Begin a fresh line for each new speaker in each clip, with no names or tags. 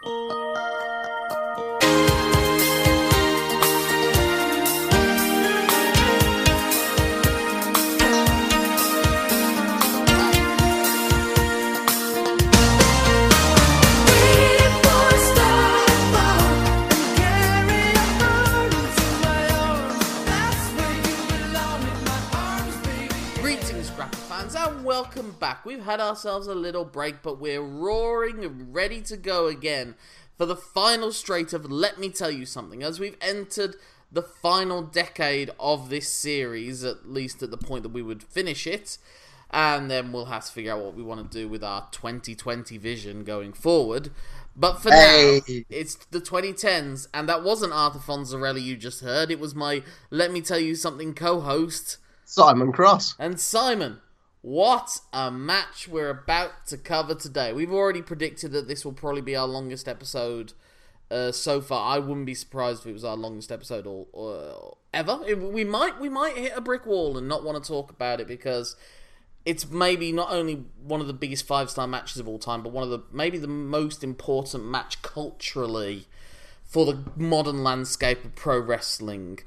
Música back. We've had ourselves a little break, but we're roaring and ready to go again for the final straight of Let Me Tell You Something, as we've entered the final decade of this series, at least at the point that we would finish it. And then we'll have to figure out what we want to do with our 2020 vision going forward. But for
Hey.
now, it's the 2010s, and that wasn't Arthur Fonzarelli you just heard. It was my Let Me Tell You Something co host.
Simon Cross.
And Simon, what a match we're about to cover today. We've already predicted that this will probably be our longest episode uh, so far. I wouldn't be surprised if it was our longest episode or, or ever. It- we might we might hit a brick wall and not want to talk about it because it's maybe not only one of the biggest five star matches of all time, but one of the maybe the most important match culturally for the modern landscape of pro wrestling.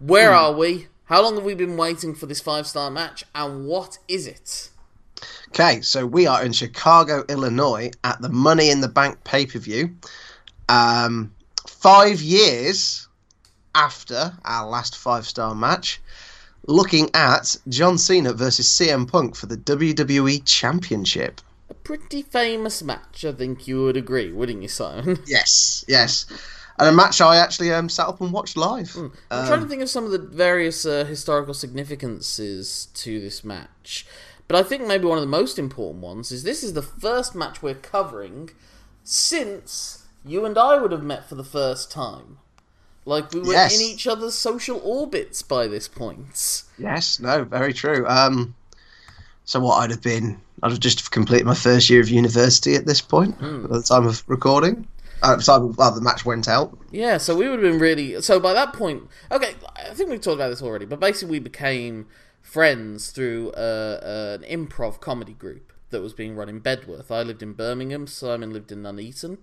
Where are we? How long have we been waiting for this five star match, and what is it?
Okay, so we are in Chicago, Illinois at the Money in the Bank pay per view. Um, five years after our last five star match, looking at John Cena versus CM Punk for the WWE Championship.
A pretty famous match, I think you would agree, wouldn't you, Simon?
Yes, yes. And a match I actually um, sat up and watched live.
I'm
Um,
trying to think of some of the various uh, historical significances to this match. But I think maybe one of the most important ones is this is the first match we're covering since you and I would have met for the first time. Like we were
Yes.
in each other's social orbits by this point.
Yes, no, very true. Um, so what I'd have been, I'd have just completed my first year of university at this point, at the time of recording. Uh, so well, the match went out.
Yeah, so we would have been really. So by that point, okay, I think we've talked about this already, but basically we became friends through uh, an improv comedy group that was being run in Bedworth. I lived in Birmingham, Simon lived in Nuneaton.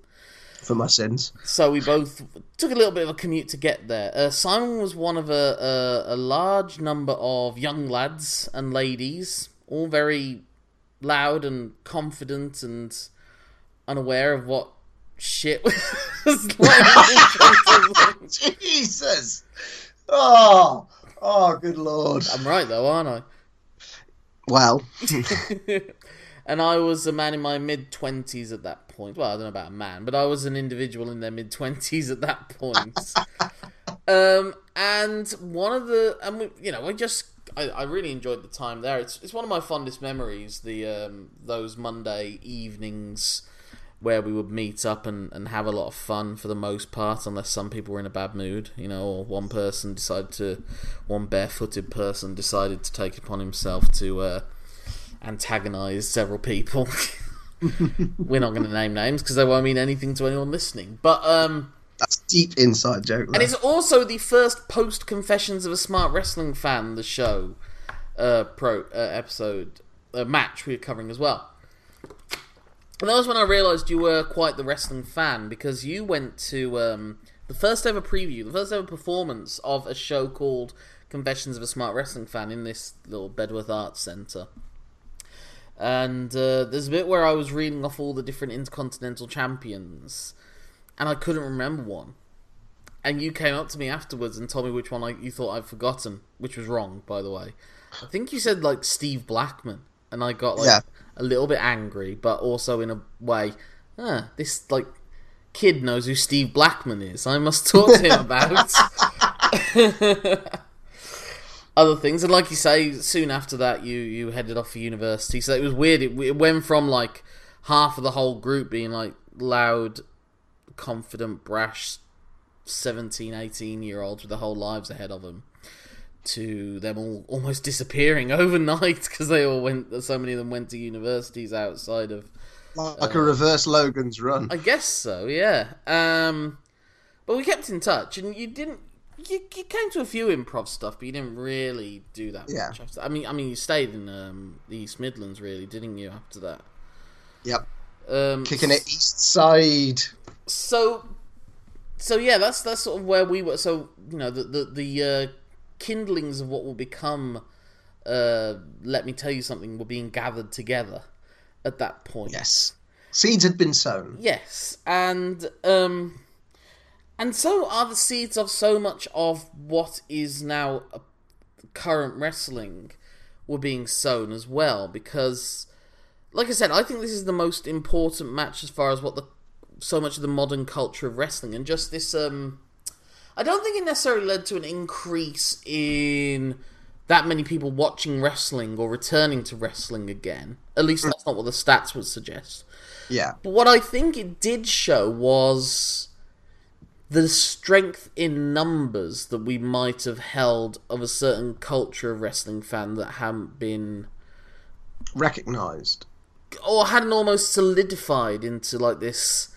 For my sins,
So we both took a little bit of a commute to get there. Uh, Simon was one of a, a, a large number of young lads and ladies, all very loud and confident and unaware of what shit was like in front of them.
Jesus! Oh, oh, good lord.
I'm right though, aren't I? Well, and I was a man in my mid twenties at that point. Well, I don't know about a man, but I was an individual in their mid twenties at that point. um, and one of the, and we, you know, I just, I, I really enjoyed the time there. It's it's one of my fondest memories. The um, those Monday evenings where we would meet up and, and have a lot of fun for the most part, unless some people were in a bad mood, you know, or one person decided to, one barefooted person decided to take upon himself to uh, antagonize several people. We're not going to name names because they won't mean anything to anyone listening. But um,
that's deep inside joke.
and it's also the first post Confessions of a Smart Wrestling Fan, the show uh, pro uh, episode uh, match we're covering as well. And that was when I realised you were quite the wrestling fan because you went to um, the first ever preview, the first ever performance of a show called Confessions of a Smart Wrestling Fan in this little Bedworth Arts Centre. And uh, there's a bit where I was reading off all the different Intercontinental Champions, and I couldn't remember one. And you came up to me afterwards and told me which one I, you thought I'd forgotten, which was wrong, by the way. I think you said like Steve Blackman, and I got like
Yeah.
A little bit angry, but also in a way, ah, this like kid knows who Steve Blackman is. I must talk to him about other things. And like you say, soon after that, you you headed off for university. So it was weird. It, it went from like half of the whole group being like loud, confident, brash 17, 18 year olds with their whole lives ahead of them to them all almost disappearing overnight because they all went, so many of them went to universities outside of.
like a reverse Logan's run.
I guess so, yeah. Um, but we kept in touch, and you didn't. You, you came to a few improv stuff, but you didn't really do that
Yeah.
much. After, I mean, I mean, you stayed in um, the East Midlands, really, didn't you? After that,
Yep,
um,
kicking it east side.
so so yeah, that's that's sort of where we were. So you know, the the, the uh, kindlings of what will become. Uh, let me tell you something. Were being gathered together at that point.
Yes, seeds had been sown.
Yes, and um, and so are the seeds of so much of what is now current wrestling were being sown as well. Because, like I said, I think this is the most important match as far as what the so much of the modern culture of wrestling and just this um I don't think it necessarily led to an increase in that many people watching wrestling or returning to wrestling again. At least that's not what the stats would suggest.
Yeah.
But what I think it did show was the strength in numbers that we might have held of a certain culture of wrestling fan that hadn't been
recognized
or hadn't almost solidified into like this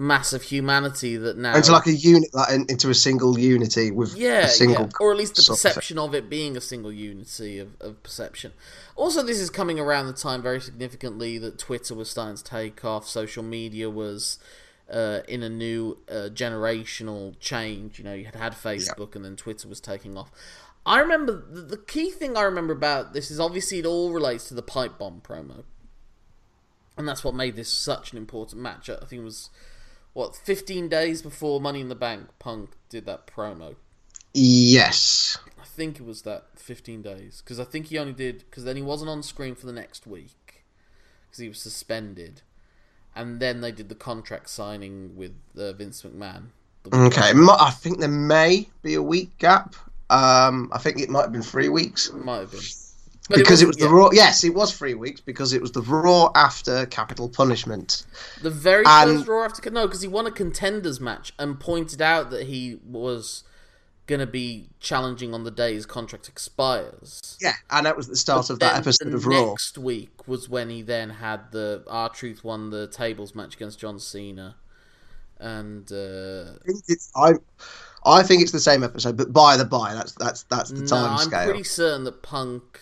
massive humanity that now
into like a unit, like into a single unity with
yeah,
a single,
yeah. or at least the perception of, of it being a single unity of, of perception. Also, this is coming around the time very significantly that Twitter was starting to take off, social media was. Uh, in a new uh, generational change, you know, you had had Facebook and then Twitter was taking off. I remember the, the key thing I remember about this is obviously it all relates to the pipe bomb promo, and that's what made this such an important match. I think it was what 15 days before Money in the Bank, Punk did that promo.
Yes.
I think it was that 15 days because I think he only did because then he wasn't on screen for the next week because he was suspended, and then they did the contract signing with uh, Vince McMahon.
Okay, I think there may be a week gap. Um, I think it might have been three weeks.
Might have been
because it, was, it was the raw. Yes, it was three weeks because it was the raw after Capital Punishment.
The very and, first raw after no, because he won a contenders match and pointed out that he was going to be challenging on the day his contract expires.
Yeah, and that was the start but of that episode of
Raw. Next week was when he then had the R-Truth won the tables match against John Cena, and uh,
I think it's I. I think it's the same episode, but by the by, that's that's that's the time
no,
scale.
I'm pretty certain that Punk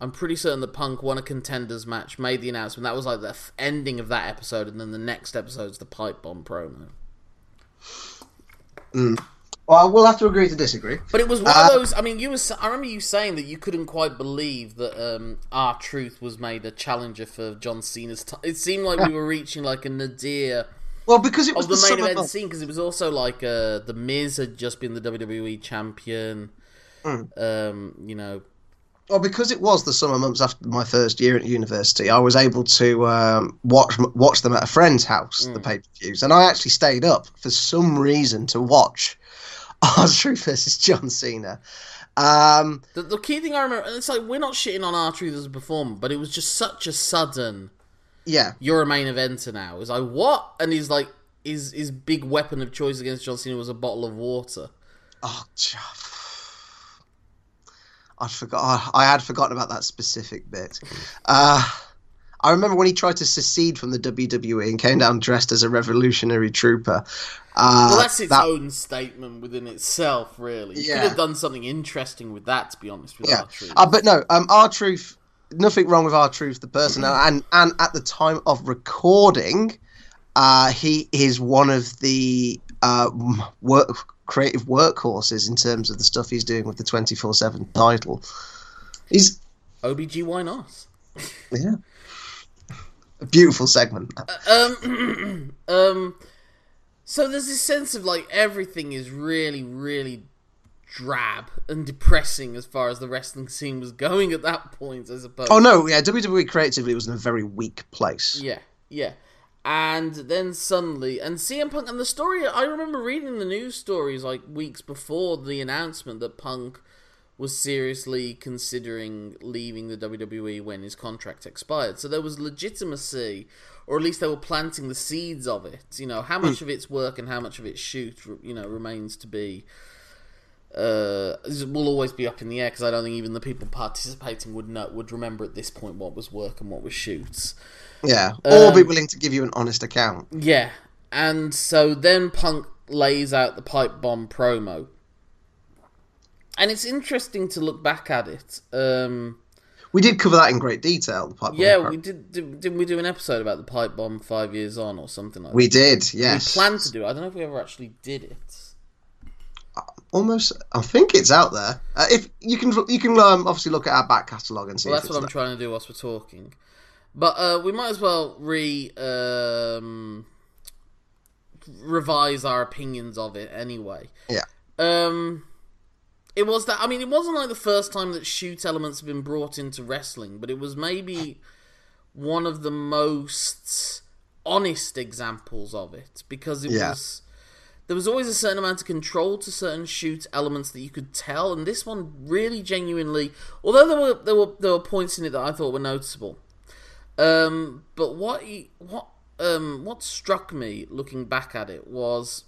I'm pretty certain that Punk won a contenders match, made the announcement. That was like the f- ending of that episode, and then the next episode's the pipe bomb promo.
Mm. Well, we'll have to agree to disagree.
But it was one uh, of those. I mean, you was. I remember you saying that you couldn't quite believe that um, R-Truth was made a challenger for John Cena's. T- it seemed like yeah. we were reaching like a nadir.
Well, because it was
the, the main event scene, because it was also like uh, the Miz had just been the WWE champion. Mm. Um, you know,
well, because it was the summer months after my first year at university, I was able to um, watch watch them at a friend's house, mm. the pay per views, and I actually stayed up for some reason to watch R-Truth versus John Cena. Um,
the, the, key thing I remember, it's like we're not shitting on R-Truth as a performer, but it was just such a sudden.
Yeah,
you're a main eventer now. It's like what? And he's like, his his big weapon of choice against John Cena was a bottle of water.
Oh, I forgot. I had forgotten about that specific bit. Uh, I remember when he tried to secede from the WWE and came down dressed as a revolutionary trooper.
Uh, well, that's its that... own statement within itself, really. You yeah. could have done something interesting with that, to be honest. With
yeah, uh, but no, um, R-Truth. Nothing wrong with R-Truth, the person, and and at the time of recording, uh, he is one of the uh, work creative workhorses in terms of the stuff he's doing with the 24 7 title. He's.
OBG, why not?
yeah. A beautiful segment.
Uh, um, um, so there's this sense of like everything is really, really drab and depressing as far as the wrestling scene was going at that point, I suppose.
Oh no, yeah, WWE creatively was in a very weak place.
Yeah, yeah and then suddenly and CM Punk and the story I remember reading the news stories like weeks before the announcement that Punk was seriously considering leaving the WWE when his contract expired. So there was legitimacy or at least they were planting the seeds of it. You know, how much hmm. of it's work and how much of it's shoot, you know, remains to be uh, will always be up in the air because I don't think even the people participating would know would remember at this point what was work and what was shoots.
Yeah, or um, be willing to give you an honest account.
Yeah, and so then Punk lays out the pipe bomb promo, and it's interesting to look back at it. Um,
We did cover that in great detail. The pipe bomb
Yeah, we did, did. Didn't we do an episode about the pipe bomb five years on or something like
we
that?
We did. Yes,
We planned to do. it. I don't know if we ever actually did it.
almost. I think it's out there. Uh, if you can, you can um, obviously look at our back catalogue and see.
Well, that's what I'm
there.
trying to do whilst we're talking. But uh, we might as well re um, revise our opinions of it anyway.
Yeah.
Um, it was that. I mean, it wasn't like the first time that shoot elements have been brought into wrestling, but it was maybe one of the most honest examples of it because it
Yeah.
was there was always a certain amount of control to certain shoot elements that you could tell, and this one really genuinely, although there were there were there were points in it that I thought were noticeable. Um, but what he, what um what struck me looking back at it was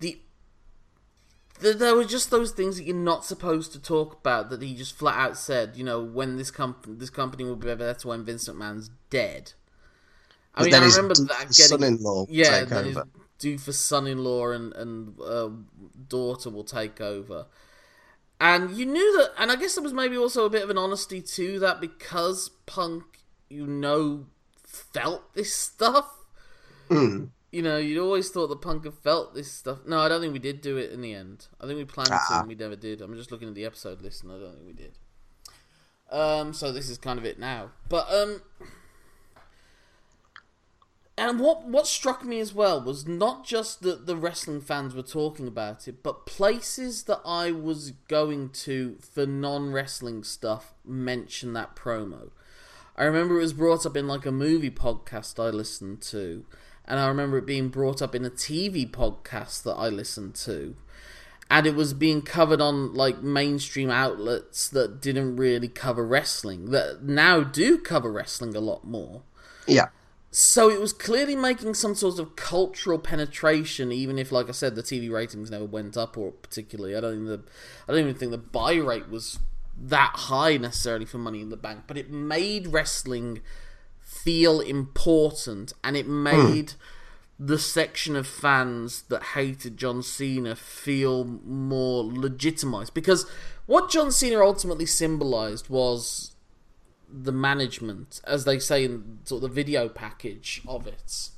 the, the there were just those things that you're not supposed to talk about that he just flat out said. You know, when this company this company will be better That's when Vince McMahon's dead. I mean, I remember that getting
son-in-law
yeah, then his
over.
doofus son-in-law and and uh, daughter will take over. And you knew that, and I guess there was maybe also a bit of an honesty to that because Punk, you know, felt this stuff.
Mm.
You know, you'd always thought that Punk had felt this stuff. No, I don't think we did do it in the end. I think we planned to,
Ah.
and we never did. I'm just looking at the episode list, and I don't think we did. Um, so this is kind of it now. But um, and what what struck me as well was not just that the wrestling fans were talking about it, but places that I was going to for non wrestling stuff mentioned that promo. I remember it was brought up in like a movie podcast I listened to, and I remember it being brought up in a TV podcast that I listened to. And it was being covered on like mainstream outlets that didn't really cover wrestling, that now do cover wrestling a lot more.
Yeah.
So it was clearly making some sort of cultural penetration, even if, like I said, the TV ratings never went up, or particularly, I don't think the, I don't even think the buy rate was that high necessarily for Money in the Bank. But it made wrestling feel important, and it hmm. made the section of fans that hated John Cena feel more legitimized because what John Cena ultimately symbolized was the management, as they say in sort of the video package of it.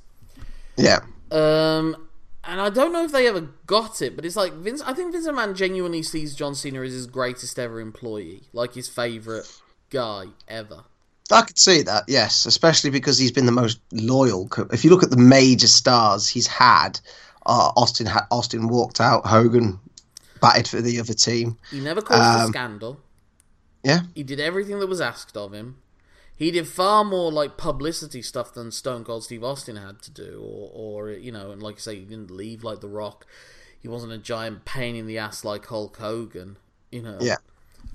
Yeah.
Um, and I don't know if they ever got it, but it's like Vince. I think Vince McMahon genuinely sees John Cena as his greatest ever employee, like his favorite guy ever.
I could see that, yes, especially because he's been the most loyal. co- If you look at the major stars he's had, uh, Austin had Austin walked out, Hogan batted for the other team.
He never caused a
Um,
scandal.
Yeah,
He did everything that was asked of him. He did far more like publicity stuff than Stone Cold Steve Austin had to do, or, or you know, and like I say, he didn't leave like The Rock. He wasn't a giant pain in the ass like Hulk Hogan, you know.
Yeah.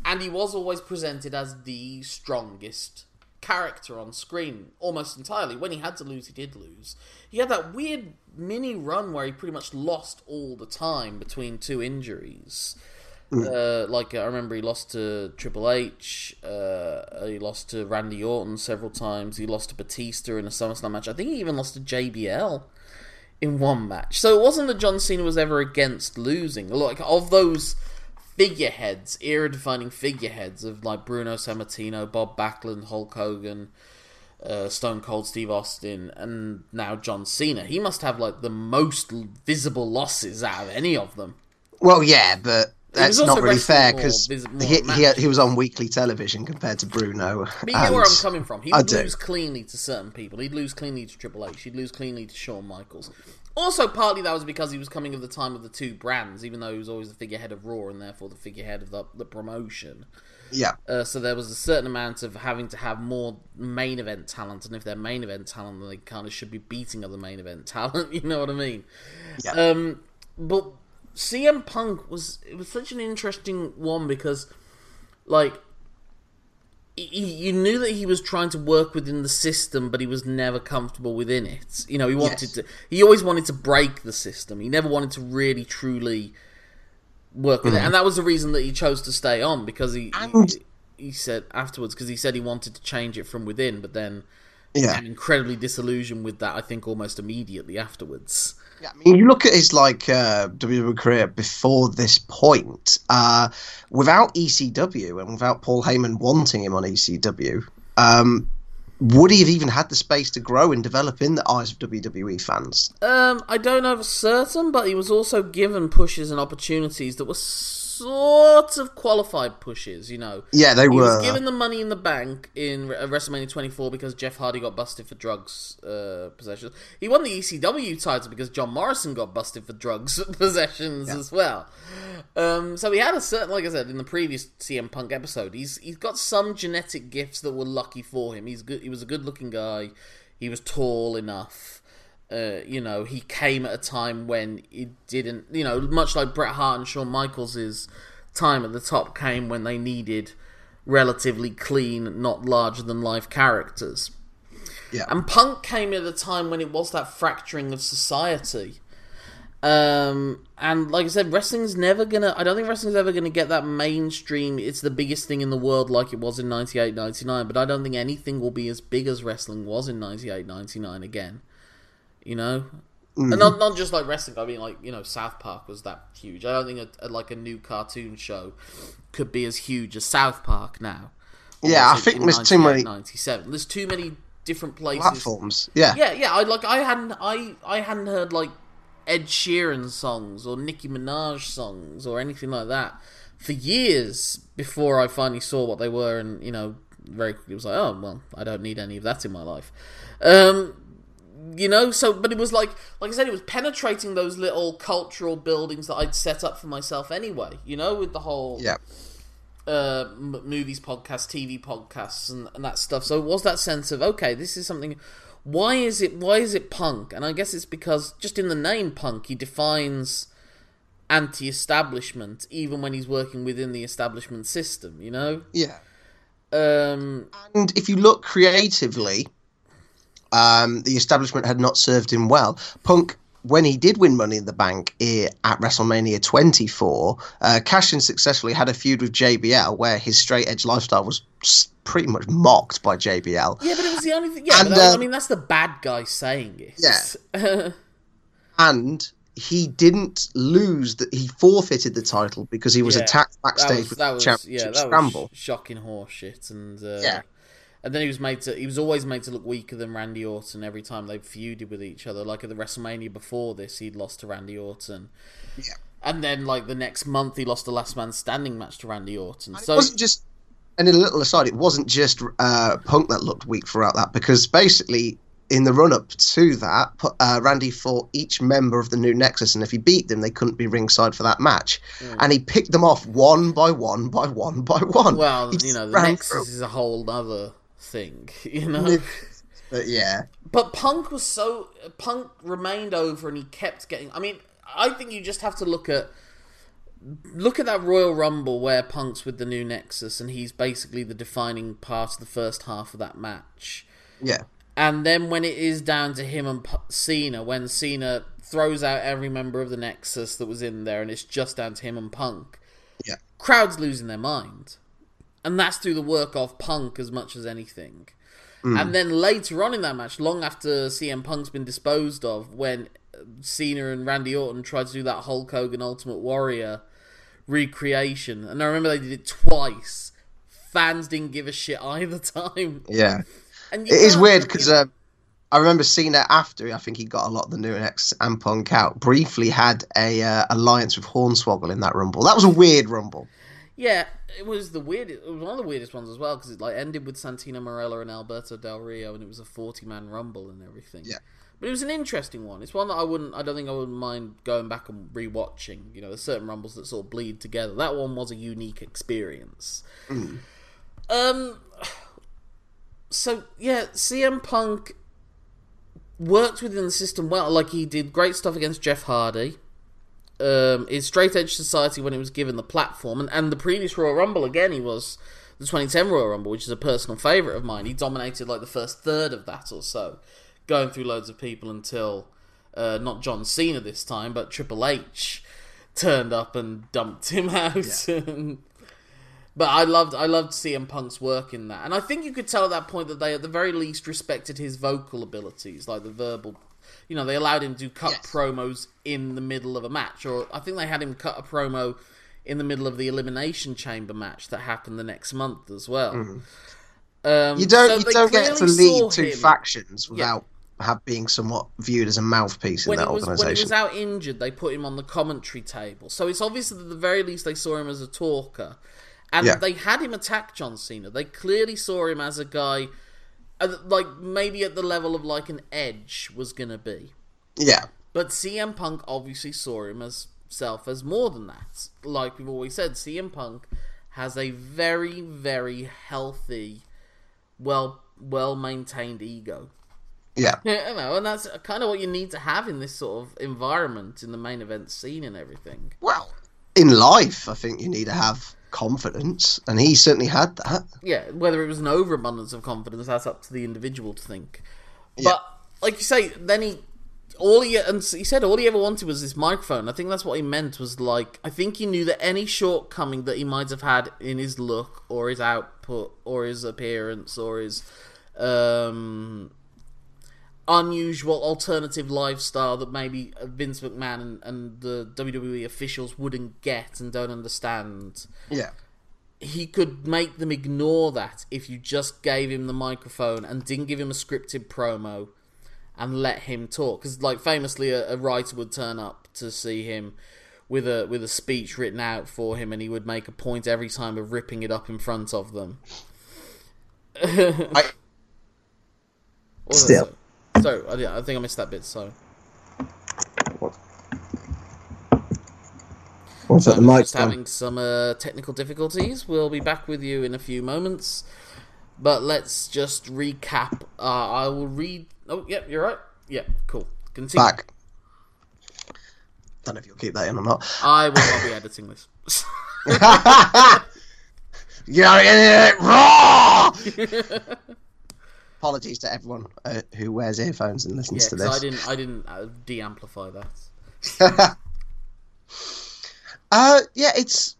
And he was always presented as the strongest character on screen, almost entirely. When he had to lose, he did lose. He had that weird mini run where he pretty much lost all the time between two injuries. Uh, like I remember, he lost to Triple H. Uh, he lost to Randy Orton several times. He lost to Batista in a SummerSlam match. I think he even lost to JBL in one match. So it wasn't that John Cena was ever against losing. Like of those figureheads, era-defining figureheads of like Bruno Sammartino, Bob Backlund, Hulk Hogan, uh, Stone Cold Steve Austin, and now John Cena. He must have like the most visible losses out of any of them.
well, yeah, but that's not really fair because he, he he was on weekly television compared to Bruno.
But you get where I'm coming from. He
I
would
do.
lose cleanly to certain people. He'd lose cleanly to Triple H. He'd lose cleanly to Shawn Michaels. Also, partly that was because he was coming of the time of the two brands, even though he was always the figurehead of Raw and therefore the figurehead of the, the promotion.
Yeah,
Uh, so there was a certain amount of having to have more main event talent, and if they're main event talent, then they kind of should be beating other main event talent. You know what I mean?
Yeah.
Um, but CM Punk was it was such an interesting one because, like, he, you knew that he was trying to work within the system, but he was never comfortable within it. You know, he wanted
Yes.
to. He always wanted to break the system. He never wanted to really, truly work with it, mm. and that was the reason that he chose to stay on because he
And-
he, he said afterwards because he said he wanted to change it from within, but then
Yeah.
incredibly disillusioned with that. I think almost immediately afterwards.
I mean, you look at his like uh, WWE career before this point. Uh, without ECW and without Paul Heyman wanting him on ECW, um, would he have even had the space to grow and develop in the eyes of WWE fans?
Um, I don't know for certain, but he was also given pushes and opportunities that were sort of qualified pushes. You know,
Yeah, they
he
were.
was given the Money in the Bank in uh, WrestleMania 24 because Jeff Hardy got busted for drugs uh, possessions. He won the ECW title because John Morrison got busted for drugs possessions as well. Um, so he had a certain, like I said in the previous CM Punk episode, he's he's got some genetic gifts that were lucky for him. He's good. He was a good looking guy. He was tall enough. Uh, you know, he came at a time when it didn't, you know, much like Bret Hart and Shawn Michaels' time at the top came when they needed relatively clean, not larger than life characters.
Yeah.
And Punk came at a time when it was that fracturing of society. Um, and like I said, wrestling's never gonna. I don't think wrestling's ever gonna get that mainstream. It's the biggest thing in the world, like it was in 98, 99. But I don't think anything will be as big as wrestling was in 98, 99 again. You know, and not not just like wrestling. I mean, like you know, South Park was that huge. I don't think a, a, like a new cartoon show could be as huge as South Park now.
Yeah, I think there's too many-
97. There's too many different places
Platforms. Yeah.
yeah, yeah. I like. I hadn't. I I hadn't heard like Ed Sheeran songs or Nicki Minaj songs or anything like that for years before I finally saw what they were, and you know, very quickly was like, oh well, I don't need any of that in my life. Um, you know, so but it was like, like I said, it was penetrating those little cultural buildings that I'd set up for myself anyway. You know, with the whole
Yeah.
uh, m- movies podcasts, TV podcasts, and, and that stuff. So it was that sense of okay, this is something. Why is it? Why is it punk? And I guess it's because just in the name punk, he defines anti-establishment, even when he's working within the establishment system. You know.
Yeah.
Um,
And if you look creatively, um, the establishment had not served him well. Punk, when he did win Money in the Bank at WrestleMania 24, uh, cashed in successfully, had a feud with JBL where his straight edge lifestyle was pretty much mocked by JBL.
yeah, but it was the only thing. Yeah,
And,
that- I
uh,
mean that's the bad guy saying it.
Yeah. And he didn't lose that he forfeited the title because he was
Yeah,
attacked
that
backstage
was
with
that was
championship
yeah that
scramble.
was shocking horseshit and uh,
Yeah.
And then he was made to he was always made to look weaker than Randy Orton every time they feuded with each other like at the WrestleMania before this he'd lost to Randy Orton
Yeah.
and then like the next month he lost the last man standing match to Randy Orton
And
so
it wasn't just, and in a little aside, it wasn't just uh, Punk that looked weak throughout that because basically in the run up to that, uh, Randy fought each member of the new Nexus, and if he beat them, they couldn't be ringside for that match. And he picked them off one by one by one by one.
well
He
you know the Nexus
through.
is a whole other thing you know
But yeah,
But Punk was so Punk remained over, and he kept getting. I mean, I think you just have to look at look at that Royal Rumble where Punk's with the new Nexus, and he's basically the defining part of the first half of that match.
yeah,
And then when it is down to him and P- Cena, when Cena throws out every member of the Nexus that was in there, and it's just down to him and Punk,
yeah,
crowds losing their mind. And that's through the work of Punk as much as anything. And then later on in that match, long after CM Punk's been disposed of, when Cena and Randy Orton tried to do that Hulk Hogan Ultimate Warrior recreation, and I remember they did it twice. Fans didn't give a shit either time.
yeah.
And
It is weird because
know-
um, I remember Cena after I think he got a lot of the new Nexus and Punk out. Briefly had a uh, alliance with Hornswoggle in that Rumble. That was a weird Rumble.
Yeah, it was the weirdest. It was one of the weirdest ones as well because it like ended with Santino Marella and Alberto Del Rio, and it was a forty-man rumble and everything.
Yeah.
but it was an interesting one. It's one that I wouldn't. I don't think I would mind going back and rewatching. You know, there's certain rumbles that sort of bleed together. That one was a unique experience. Um. So yeah, CM Punk worked within the system well. Like he did great stuff against Jeff Hardy um, in Straight Edge Society when it was given the platform, and, and the previous Royal Rumble again, he was the 2010 Royal Rumble, which is a personal favourite of mine. He dominated like the first third of that or so, going through loads of people until uh, not John Cena this time, but Triple H turned up and dumped him out. And But I loved I loved CM Punk's work in that, and I think you could tell at that point that they at the very least respected his vocal abilities, like the verbal. You know, they allowed him to cut
Yes.
promos in the middle of a match, or I think they had him cut a promo in the middle of the elimination chamber match that happened the next month as well. Um,
Mm-hmm. You don't
so
you don't get to lead two
him-
factions without have being somewhat viewed as a mouthpiece in
when
that
he was when he was out injured, they put him on the commentary table. So it's obvious that at the very least they saw him as a talker, and
Yeah.
they had him attack John Cena. They clearly saw him as a guy, like maybe at the level of like an Edge was gonna be.
Yeah,
But CM Punk obviously saw him as self as more than that. Like we've always said, CM Punk has a very, very healthy, well well maintained ego.
yeah,
Yeah, you know, and that's kind of what you need to have in this sort of environment in the main event scene and everything.
Well, in life, I think you need to have confidence, and he certainly had that.
Yeah, whether it was an overabundance of confidence, that's up to the individual to think.
Yeah.
But like you say, then he all he and he said all he ever wanted was this microphone. I think that's what he meant was like I think he knew that any shortcoming that he might have had in his look or his output or his appearance or his um unusual alternative lifestyle that maybe Vince McMahon and, and the WWE officials wouldn't get and don't understand
Yeah,
he could make them ignore that if you just gave him the microphone and didn't give him a scripted promo and let him talk. Because, like, famously, a, a writer would turn up to see him with a with a speech written out for him, and he would make a point every time of ripping it up in front of them.
I, Still.
So I, I think I missed that bit. So,
what's
so I'm just having some uh, technical difficulties. We'll be back with you in a few moments. But let's just recap. Uh, I will read. Oh, yep, you're right. Yep, cool. Continue.
Back. Don't know if you'll keep that in or not.
I will not be editing this.
You're in it raw. Apologies to everyone uh, who wears earphones and listens
yeah,
to this.
I didn't. I didn't uh, de-amplify that.
Uh, yeah, it's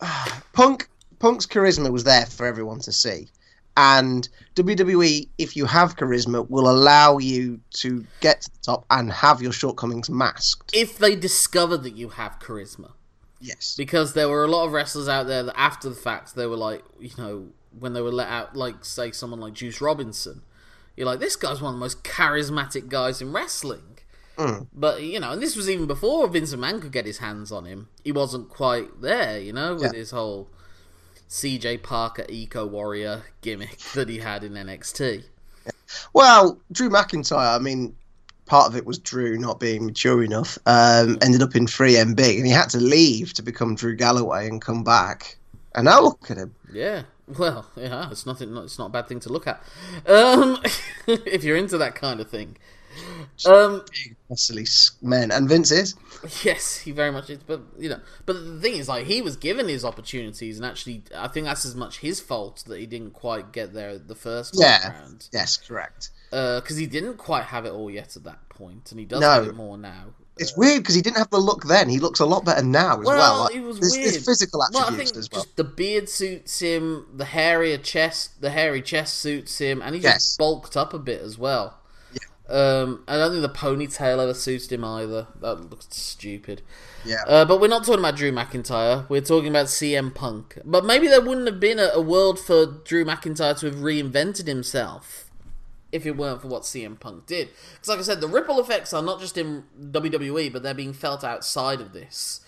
Punk. Punk's charisma was there for everyone to see, and WWE, if you have charisma, will allow you to get to the top and have your shortcomings masked.
If they discover that you have charisma,
Yes.
because there were a lot of wrestlers out there that after the fact they were like, you know, when they were let out, like say someone like Juice Robinson, you're like, this guy's one of the most charismatic guys in wrestling.
Mm.
But you know, and this was even before Vince McMahon could get his hands on him. He wasn't quite there, you know, with
Yeah.
his whole CJ Parker Eco Warrior gimmick that he had in NXT.
Well, Drew McIntyre. I mean, part of it was Drew not being mature enough. Um, ended up in 3MB, and he had to leave to become Drew Galloway and come back. And now look at him.
Yeah, well, yeah, it's nothing. It's not a bad thing to look at, um, if you're into that kind of thing. Um,
Big, muscly men, and Vince is.
yes, he very much is. But you know, but the thing is, like, he was given his opportunities, and actually, I think that's as much his fault that he didn't quite get there the first
Yeah.
round,
Yes, correct.
because he didn't quite have it all yet at that point, and he does
No.
have it more now.
It's weird because he didn't have the look then. He looks a lot better now as well.
Well,
Like,
it was
there's,
weird.
there's physical
Well,
attributes
think
as well.
the beard suits him, the hairier chest, the hairy chest suits him, and he's
Yes.
just bulked up a bit as well. Um, I don't think the ponytail ever suits him either. That looks stupid.
Yeah.
Uh, but we're not talking about Drew McIntyre. We're talking about CM Punk. But maybe there wouldn't have been a, a world for Drew McIntyre to have reinvented himself if it weren't for what CM Punk did. Because, like I said, the ripple effects are not just in WWE, but they're being felt outside of this.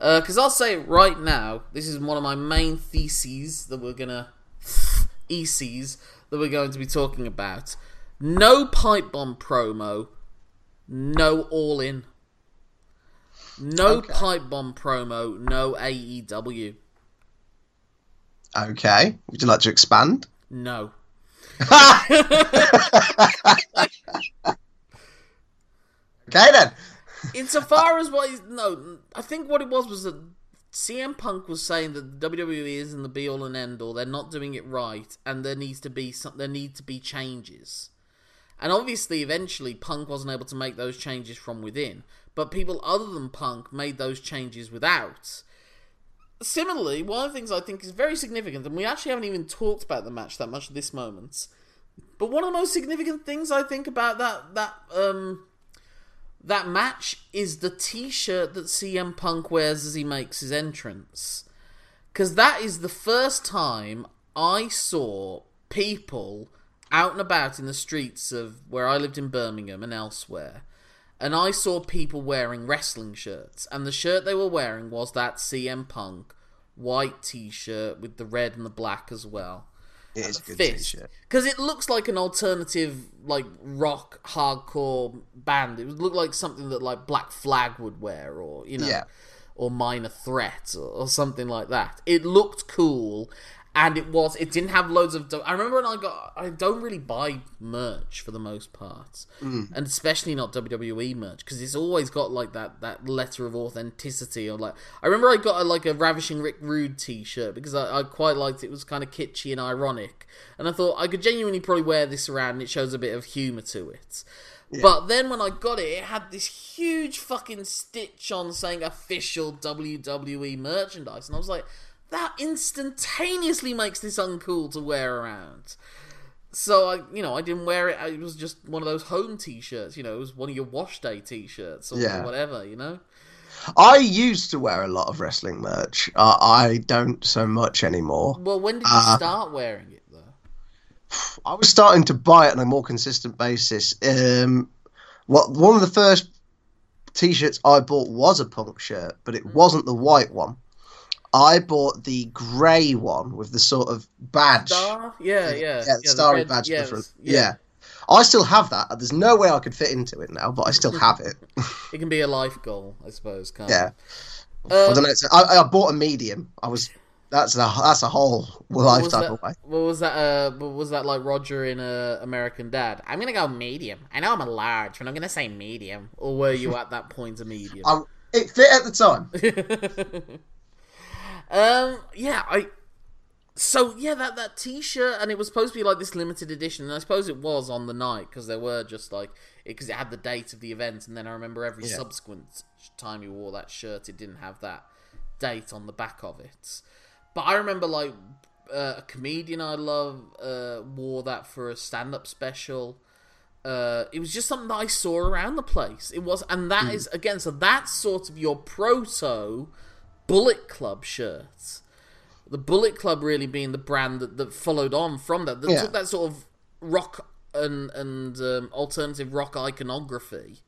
Uh, because I'll say right now, this is one of my main theses that we're gonna ECs that we're going to be talking about. No pipe bomb promo, no all in. No
Okay.
pipe bomb promo, no AEW.
Okay. Would you like to expand?
No.
Okay then.
Insofar as what no, I think what it was was that CM Punk was saying that WWE isn't the be all and end all. They're not doing it right, and there needs to be some. There need to be changes. And obviously, eventually, Punk wasn't able to make those changes from within. But people other than Punk made those changes without. Similarly, one of the things I think is very significant, and we actually haven't even talked about the match that much at this moment, but one of the most significant things I think about that that um that match is the T-shirt that CM Punk wears as he makes his entrance, because that is the first time I saw people out and about in the streets of where I lived in Birmingham and elsewhere and I saw people wearing wrestling shirts, and the shirt they were wearing was that CM Punk white T-shirt with the red and the black as well.
It is a good
Fist,
t-shirt.
because it looks like an alternative, like rock hardcore band. It would look like something that like Black Flag would wear, or you know,
Yeah.
or Minor Threat, or, or something like that. It looked cool. And it was. It didn't have loads of. I remember when I got. I don't really buy merch for the most part,
Mm.
and especially not WWE merch because it's always got like that that letter of authenticity or like. I remember I got a, like a Ravishing Rick Rude T-shirt because I, I quite liked it. It was kind of kitschy and ironic, and I thought I could genuinely probably wear this around. and It shows a bit of humor to it. But then when I got it, it had this huge fucking stitch on saying official WWE merchandise, and I was like, that instantaneously makes this uncool to wear around. So I, you know, I didn't wear it. It was just one of those home T-shirts. You know, it was one of your wash day T-shirts or
Yeah.
whatever. You know.
I used to wear a lot of wrestling merch. Uh, I don't so much anymore.
Well, when did you
Uh,
start wearing it though?
I was starting to buy it on a more consistent basis. Um, what one of the first t-shirts I bought was a punk shirt, but it wasn't the white one. I bought the grey one with the sort of badge.
Star? Yeah, yeah,
yeah, the starry
red-
badge
yeah,
different.
it's-
Yeah. I still have that. There's no way I could fit into it now, but I still have it.
It can be a life goal, I suppose. Can't
yeah.
It? Uh,
I don't know. I, I bought a medium. I was. That's a that's a whole lifetime away.
What was that? Uh, what was that like Roger in uh, American Dad? I'm gonna go medium. I know I'm a large, but I'm gonna say medium. Or were you at that point a medium?
I, it fit at the time.
um, yeah, I. So yeah, that that T-shirt, and it was supposed to be like this limited edition, and I suppose it was on the night because there were just like because it, had the date of the event, and then I remember every
Yeah.
subsequent time you wore that shirt, it didn't have that date on the back of it. But I remember like uh, a comedian I love uh, wore that for a stand-up special. Uh, it was just something that I saw around the place. It was, and that is again, so that's sort of your proto Bullet Club shirts. The Bullet Club really being the brand that, that followed on from that. That
Yeah.
took that sort of rock and and um, alternative rock iconography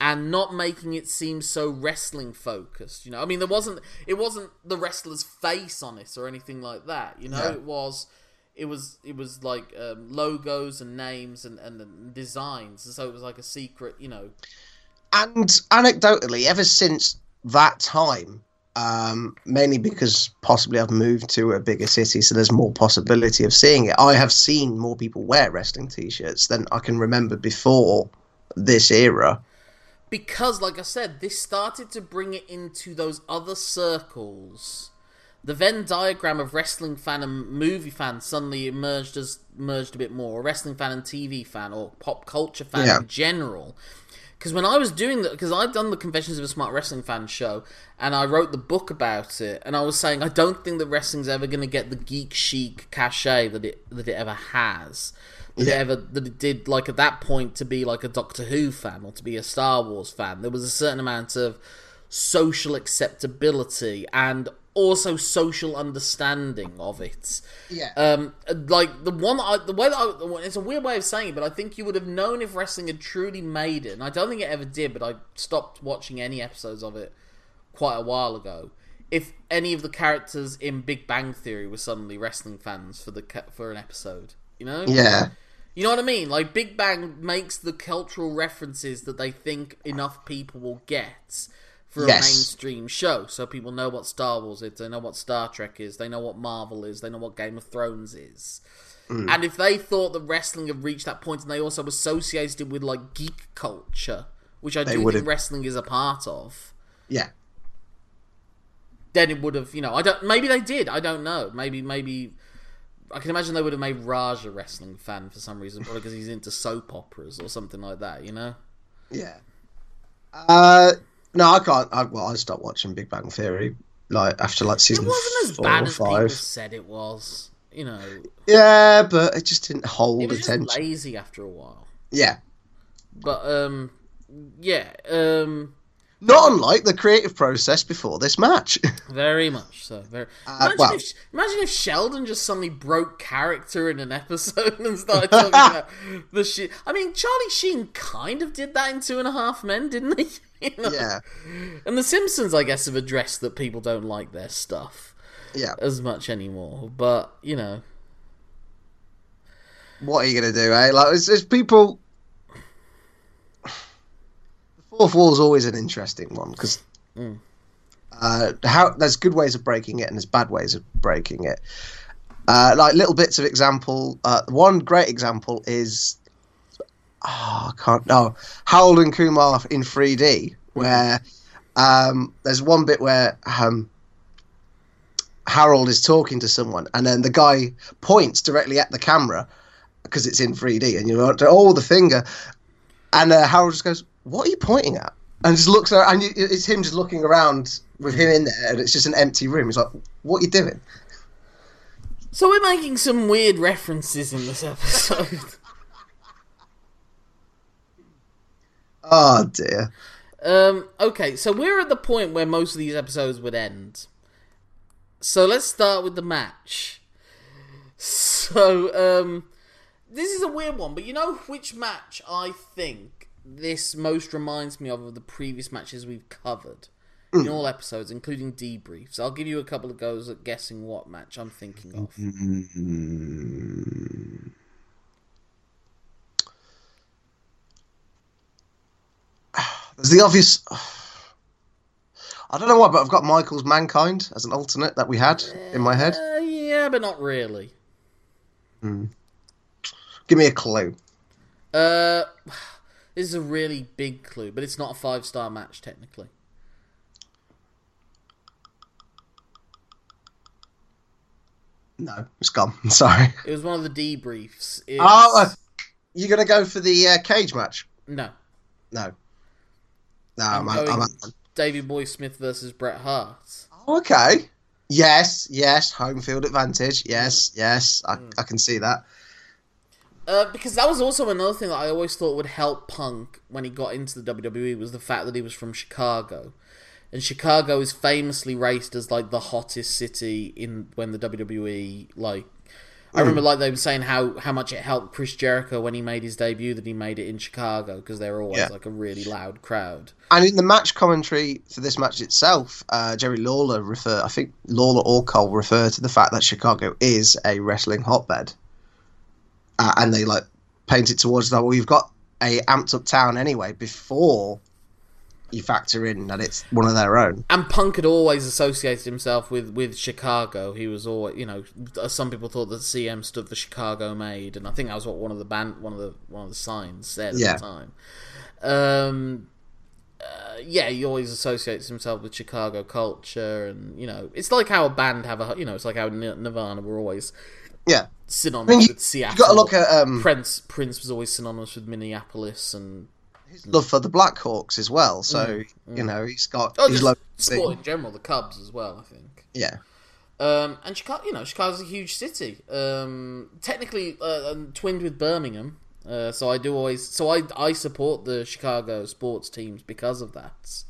and not making it seem so wrestling focused. You know, I mean, there wasn't it wasn't the wrestler's face on it or anything like that. You know,
Yeah.
it was it was it was like um, logos and names and, and, and designs. So it was like a secret. You know,
And anecdotally, ever since that time, um, mainly because possibly I've moved to a bigger city, so there's more possibility of seeing it. I have seen more people wear wrestling t-shirts than I can remember before this era.
because like I said, this started to bring it into those other circles. The Venn diagram of wrestling fan and movie fan suddenly emerged as merged a bit more. A Wrestling fan and TV fan, or pop culture fan
Yeah.
in general. Because when I was doing that, because I've done the Confessions of a Smart Wrestling Fan show, and I wrote the book about it, and I was saying I don't think that wrestling's ever going to get the geek chic cachet that it that it ever has. That
Yeah.
it ever that it did like at that point to be like a Doctor Who fan or to be a Star Wars fan. There was a certain amount of social acceptability and also social understanding of it.
Yeah.
Um, like the one, I, the way that I, it's a weird way of saying it, but I think you would have known if wrestling had truly made it, and I don't think it ever did. But I stopped watching any episodes of it quite a while ago. If any of the characters in Big Bang Theory were suddenly wrestling fans for the for an episode, you know,
yeah.
you know what I mean? Like Big Bang makes the cultural references that they think enough people will get for a mainstream show. So people know what Star Wars is, they know what Star Trek is, they know what Marvel is, they know what Game of Thrones is.
Mm.
And if they thought that wrestling had reached that point and they also associated it with like geek culture, which I
They
do
would
think wrestling is a part of,
Yeah.
then it would have, you know, I don't. Maybe they did. I don't know. Maybe, maybe. I can imagine they would have made Raj a wrestling fan for some reason, probably because he's into soap operas or something like that. You know.
Yeah. Uh, no, I can't. I, well, I stopped watching Big Bang Theory like after like
It
season
wasn't as
four
bad
or
as people
five.
said it was. You know,
Yeah, but it just didn't
it
hold
was just
attention.
lazy after a while.
Yeah,
But um, yeah, um,
not unlike the creative process before this match.
very much so. Very.
Uh,
Imagine,
well-
if, imagine if Sheldon just suddenly broke character in an episode and started talking about the shit. I mean, Charlie Sheen kind of did that in Two and a Half Men, didn't he? You know?
yeah,
And The Simpsons, I guess, have addressed that people don't like their stuff
yeah.
as much anymore. But you know,
What are you gonna do, eh? Like, it's, it's people. Fourth wall is always an interesting one because
Mm.
uh, how there's good ways of breaking it and there's bad ways of breaking it. Uh, like little bits of example. Uh, one great example is oh, I can't no Harold and Kumar in 3D where um, there's one bit where um, Harold is talking to someone and then the guy points directly at the camera because it's in 3D and you know oh the finger and uh, Harold just goes what are you pointing at and just looks around and it's him just looking around with him in there and it's just an empty room he's like what are you doing
so we're making some weird references in this episode.
oh dear
Um, okay, so we're at the point where most of these episodes would end. So let's start with the match. So, um, this is a weird one, but you know which match I think this most reminds me of of the previous matches we've covered in all episodes, including debriefs. I'll give you a couple of goes at guessing what match I'm thinking of.
there's the obvious I don't know why but I've got Michaels Mankind as an alternate that we had in my head
Uh, yeah, but not really.
give me a clue
Uh, this is a really big clue, but it's not a five star match technically.
no it's gone sorry
It was one of the debriefs. It's...
oh uh, you're gonna go for the uh, cage match
no,
no no
I'm
I'm, I'm, I'm-
Davey Boy Smith versus Bret Hart.
Oh, okay. Yes, yes, home field advantage. Yes, yes, I, I can see that.
Uh, because that was also another thing that I always thought would help Punk when he got into the WWE was the fact that he was from Chicago, and Chicago is famously raced as like the hottest city in when the WWE like. I remember like they were saying how, how much it helped Chris Jericho when he made his debut that he made it in Chicago because they were always
Yeah.
like a really loud crowd.
And in the match commentary for this match itself, uh, Jerry Lawler refer, I think Lawler or Cole refer to the fact that Chicago is a wrestling hotbed, uh, and they like paint it towards that. Well, you've got a amped up town anyway before you factor in that it's one of their own.
And Punk had always associated himself with, with Chicago. He was always, you know, some people thought that CM stood for Chicago Made, and I think that was what one of the band, one of the one of the signs said at
Yeah.
the time. Um, uh, yeah, he always associates himself with Chicago culture, and you know, it's like how a band have a, you know, it's like how Nirvana were always
Yeah,
synonymous
I mean, you,
with Seattle.
you got to look at um,
Prince. Prince was always synonymous with Minneapolis, and
his love for the Blackhawks as well. So you know he's got
oh,
his love.
sport in general, the Cubs as well. I think.
Yeah,
Um, and Chicago, you know, Chicago's a huge city. Um, technically, uh, um, twinned with Birmingham. Uh, so I do always, so I I support the Chicago sports teams because of that.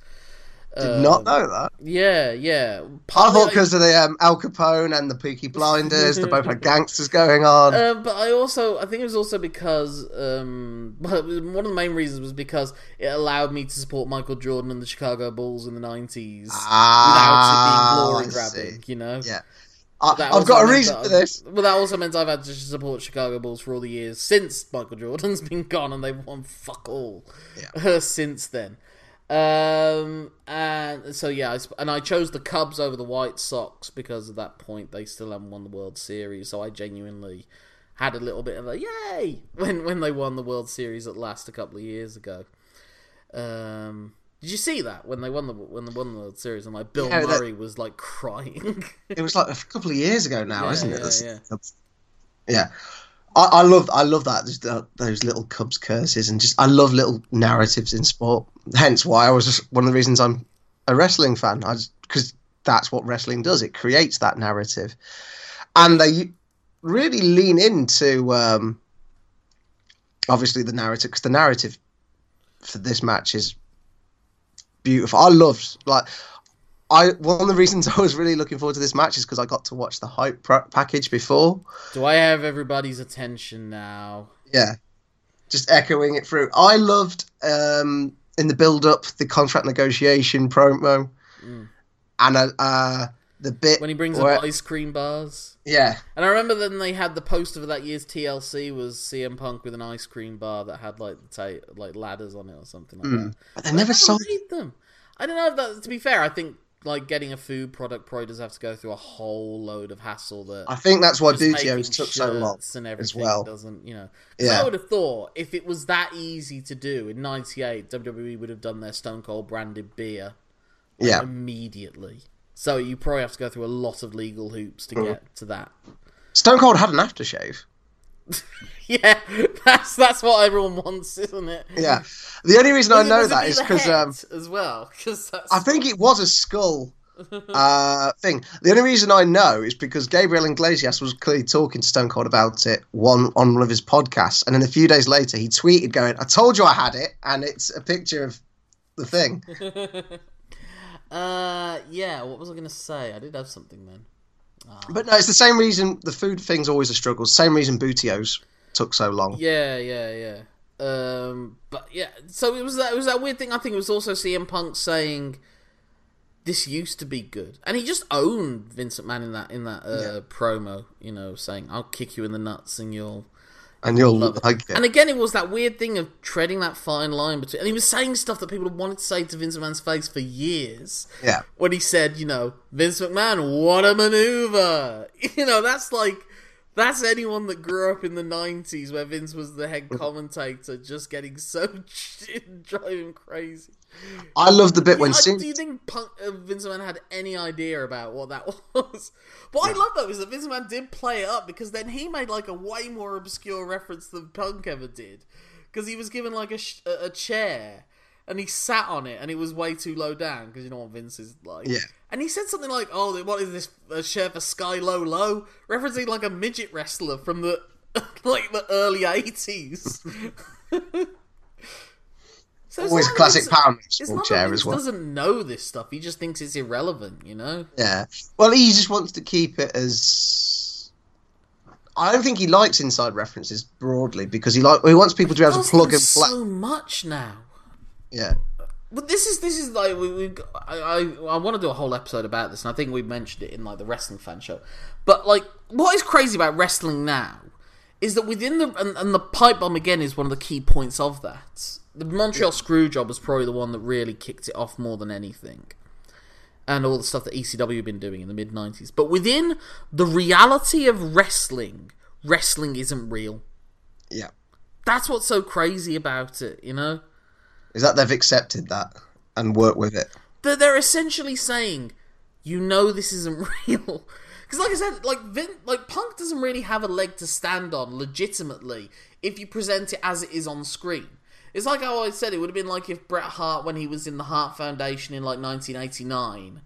Did not know that.
Yeah, yeah.
I
Partly
thought because of the um, Al Capone and the Peaky Blinders, they both had gangsters going on.
Uh, but I also, I think it was also because, um, well, it was- one of the main reasons was because it allowed me to support Michael Jordan and the Chicago Bulls in the nineties
Ah,
without it being glory grabbing. You know,
yeah. I, I've got a reason for this.
Well, that also means I've had to support Chicago Bulls for all the years since Michael Jordan's been gone, and they've won fuck all since then. Um, and so yeah, I, sp- and I chose the Cubs over the White Sox because at that point they still haven't won the World Series. So I genuinely had a little bit of a yay when when they won the World Series at last a couple of years ago. Um, did you see that when they won the when they won the World Series and like Bill
Yeah, that-
Murray was like crying?
It was like a couple of years ago now,
Yeah,
isn't it?
yeah,
That's- yeah. I, I love I love that just, uh, those little Cubs curses and just I love little narratives in sport. Hence why I was just, one of the reasons I'm a wrestling fan. Because that's what wrestling does. It creates that narrative, and they really lean into um, obviously the narrative because the narrative for this match is beautiful. I loved like I one of the reasons I was really looking forward to this match is because I got to watch the hype package before.
Do I have everybody's attention now?
Yeah, just echoing it through. I loved um, in the build up the contract negotiation promo,
Mm.
and uh, uh, the bit
When he brings
where-
up ice cream bars.
yeah,
And I remember then they had the poster for that year's TLC was CM Punk with an ice cream bar that had like the ta- like ladders on it or something like that.
but they never
I
sold.
them. I don't know if that. To be fair, I think like getting a food product probably does have to go through a whole load of hassle that.
I think that's why
making
took so long.
and everything
well.
doesn't you know
Yeah.
I would have thought if it was that easy to do in '98, WWE would have done their Stone Cold branded beer like,
Yeah.
immediately. So you probably have to go through a lot of legal hoops
Mm.
to get to that.
Stone Cold had an aftershave.
Yeah, that's that's what everyone wants, isn't it?
Yeah, the only reason I know that is because um,
as well, because
I think it was a skull uh, thing. The only reason I know is because Gabriel Iglesias was clearly talking to Stone Cold about it one on one of his podcasts, and then a few days later he tweeted going, "I told you I had it," and it's a picture of the thing.
uh, yeah. What was I going to say? I did have something then.
But no, it's the same reason the food thing's always a struggle. Same reason Booty O's took so long.
Yeah, yeah, yeah. Um, but yeah, so it was that it was that weird thing. I think it was also CM Punk saying this used to be good, and he just owned Vincent McMahon in that in that uh,
Yeah.
promo. You know, saying I'll kick you in the nuts and you'll
And you'll like it.
And again, it was that weird thing of treading that fine line between. And he was saying stuff that people had wanted to say to Vince McMahon's face for years.
yeah.
When he said, you know, Vince McMahon, what a maneuver! You know, that's like. That's anyone that grew up in the 90s where Vince was the head mm. commentator just getting so driving crazy.
I love the bit when
I-
Sin-
do you think Punk, uh, Vince McMahon had any idea about what that was? What I love though is that Vince McMahon did play it up because then he made like a way more obscure reference than Punk ever did, because he was given like a sh- a a chair and he sat on it and it was way too low down because you know what Vince is like.
Yeah.
And he said something like, "Oh, what is this a chair for Sky Low Low?" referencing like a midget wrestler from the like the early eighties. So
always classic power chair as well.
doesn't know this stuff. He just thinks it's irrelevant, you know.
Yeah. Well, he just wants to keep it as. I don't think he likes inside references broadly because he like he wants people to be able to plug and play.
so much now.
Yeah.
But this is this is like we, we I, I I want to do a whole episode about this, and I think we mentioned it in like the wrestling fan show. But like, what is crazy about wrestling now is that within the and, and the pipe bomb again is one of the key points of that. The Montreal Screwjob was probably the one that really kicked it off more than anything, and all the stuff that ECW had been doing in the mid '90s. But within the reality of wrestling, wrestling isn't real.
Yeah.
That's what's so crazy about it, you know.
Is that they've accepted that and worked with it?
They're, they're essentially saying, you know, this isn't real. Because, like I said, like Vin, like Punk doesn't really have a leg to stand on legitimately if you present it as it is on screen. It's like how I said it would have been like if Bret Hart, when he was in the Hart Foundation in like 1989,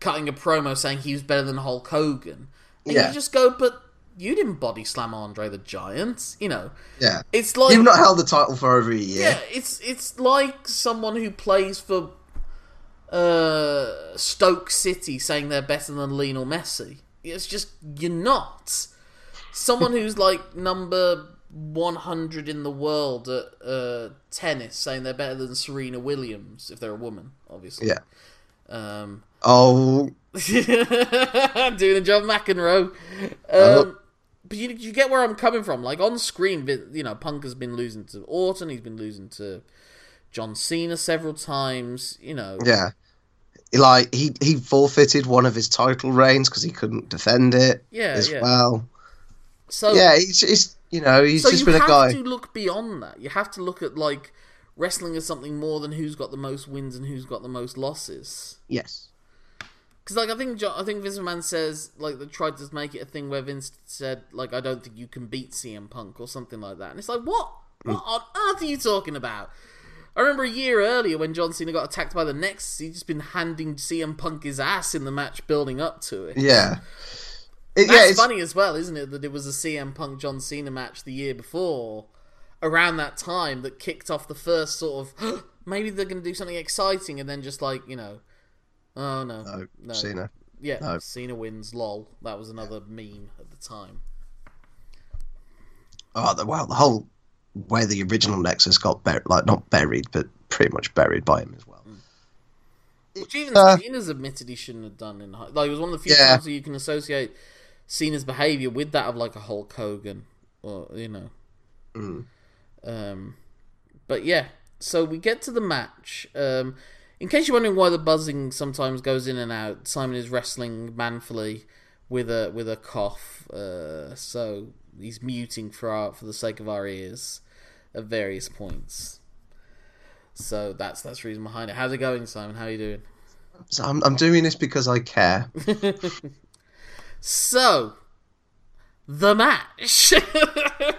cutting a promo saying he was better than Hulk Hogan, and
Yeah.
you just go, but you didn't body slam Andre the Giant, you know.
Yeah.
It's like
You've not held the title for over a year.
yeah, it's it's like someone who plays for uh, Stoke City saying they're better than Lionel Messi. It's just you're not. Someone who's like number one hundred in the world at uh, tennis saying they're better than Serena Williams if they're a woman, obviously.
Yeah.
Um,
Oh, I'm
doing a John McEnroe. Um,
Oh.
But you, you get where I'm coming from. Like on screen, you know, Punk has been losing to Orton. He's been losing to John Cena several times. You know,
yeah. Like he he forfeited one of his title reigns because he couldn't defend it
yeah,
as
yeah.
well.
So
Yeah, he's, he's you know he's
so
just
you
been a guy.
You have to look beyond that. You have to look at like wrestling as something more than who's got the most wins and who's got the most losses.
Yes.
Because like I think Jo- I think Vince McMahon says like they tried to make it a thing where Vince said like I don't think you can beat CM Punk or something like that, and it's like what
Hmm.
what on earth are you talking about? I remember a year earlier when John Cena got attacked by the Nexus, he'd just been handing CM Punk his ass in the match building up to it.
Yeah. It,
That's
yeah, it's,
funny as well, isn't it? That it was a CM Punk John Cena match the year before, around that time, that kicked off the first sort of maybe they're going to do something exciting, and then just like you know, oh no,
no,
no.
Cena.
yeah,
no.
Cena wins. Lol, that was another meme at the time.
Oh, the, well, the whole way the original Nexus got buried, like not buried, but pretty much buried by him as well.
Which even
Uh,
Cena's admitted he shouldn't have done in high. Like it was one of the few
Yeah.
times where you can associate Cena's behavior with that of like a Hulk Hogan, or you know.
Mm.
Um, but yeah, so we get to the match. Um, in case you're wondering why the buzzing sometimes goes in and out, Simon is wrestling manfully with a with a cough. Uh, so he's muting for our for the sake of our ears at various points. So that's that's the reason behind it. How's it going, Simon? How are you doing?
So I'm, I'm doing this because I care.
So, the match.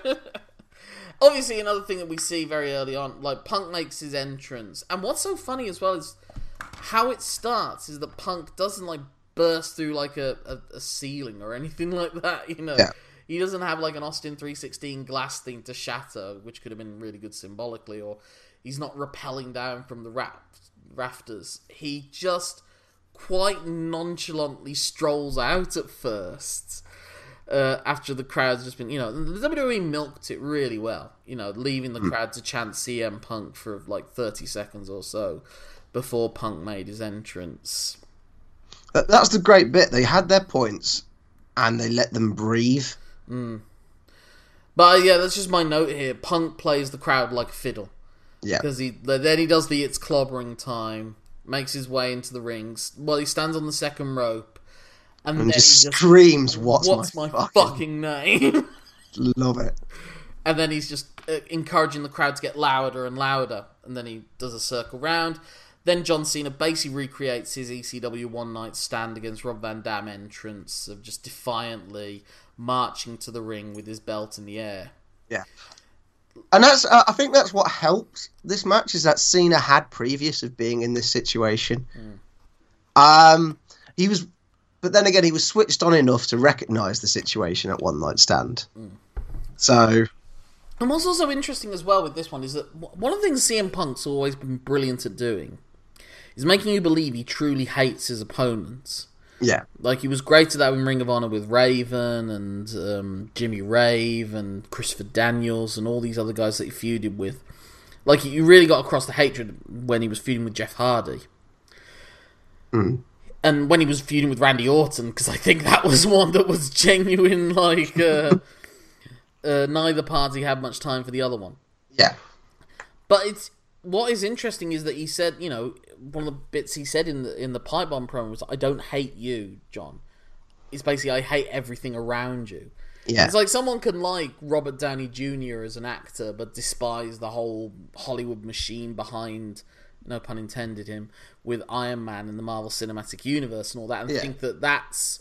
Obviously, another thing that we see very early on, like Punk makes his entrance, and what's so funny as well is how it starts. Is that Punk doesn't like burst through like a, a, a ceiling or anything like that. You know,
Yeah.
He doesn't have like an Austin three sixteen glass thing to shatter, which could have been really good symbolically, or he's not rappelling down from the raft, rafters. He just quite nonchalantly strolls out at first. Uh, after the crowd's just been, you know, the WWE milked it really well, you know, leaving the crowd to chant CM Punk for like 30 seconds or so before Punk made his entrance.
That's the great bit. They had their points, and they let them breathe.
But uh, yeah, that's just my note here. Punk plays the crowd like a fiddle.
Yeah.
Because he then he does the it's clobbering time, makes his way into the rings. Well, he stands on the second rope, and,
And
then
just
he just
screams, "What's,
what's
my,
my
fucking,
fucking name?
love it?"
and then he's just uh, encouraging the crowd to get louder and louder. And then he does a circle round. Then John Cena basically recreates his ECW one night stand against Rob Van Dam entrance of just defiantly marching to the ring with his belt in the air.
Yeah. And that's uh, I think that's what helped this match is that Cena had previous of being in this situation. Um, he was, but then again, he was switched on enough to recognise the situation at one night stand. So
And what's also interesting as well with this one is that one of the things CM Punk's always been brilliant at doing is making you believe he truly hates his opponents.
Yeah,
Like he was great at that in Ring of Honor with Raven and um, Jimmy Rave and Christopher Daniels and all these other guys that he feuded with. Like you really got across the hatred when he was feuding with Jeff Hardy. And when he was feuding with Randy Orton, because I think that was one that was genuine. Like uh, uh, neither party had much time for the other one.
yeah,
But it's what is interesting is that he said, you know, one of the bits he said in the in the pipe bomb promo was, "I don't hate you, John. It's basically I hate everything around you."
yeah,
It's like someone can like Robert Downey Jr. as an actor, but despise the whole Hollywood machine behind, no pun intended, him with Iron Man and the Marvel Cinematic Universe and all that, and
Yeah.
think that that's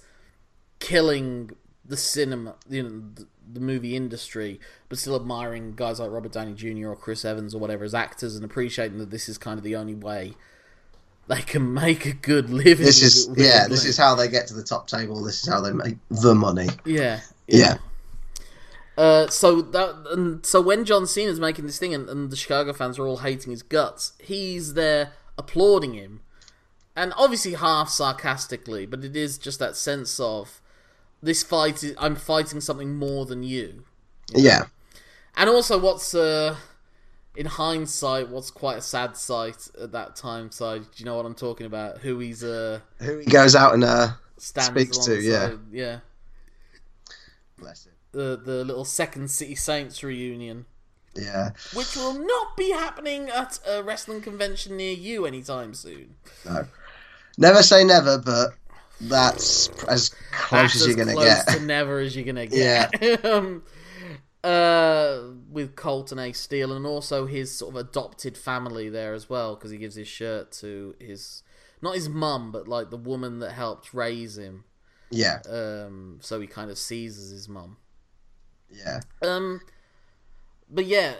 killing the cinema, you know, the, movie industry, but still admiring guys like Robert Downey Jr. or Chris Evans or whatever as actors and appreciating that this is kind of the only way they can make a good living.
this is yeah, this is how they get to the top table. This is how they make the money.
Yeah.
Yeah,
Uh, so that and so when John Cena's making this thing and, and the Chicago fans are all hating his guts, he's there applauding him, and obviously half sarcastically, but it is just that sense of this fight. Is, I'm fighting something more than you,
yeah,
and also what's uh, in hindsight, what's quite a sad sight at that time. side. do you know what I'm talking about? Who he's uh
who he goes out and uh, Speaks to, yeah.
yeah.
bless him.
The the little Second City Saints reunion.
Yeah,
which will not be happening at a wrestling convention near you anytime soon.
no, never say never, but that's as close
That's
as you're gonna
close
get.
to never as you're gonna get. um, uh, with Colt and Ace Steel and also his sort of adopted family there as well, because he gives his shirt to his not his mum, but like the woman that helped raise him.
Yeah,
Um, so he kind of sees as his mum.
yeah,
Um, but yeah,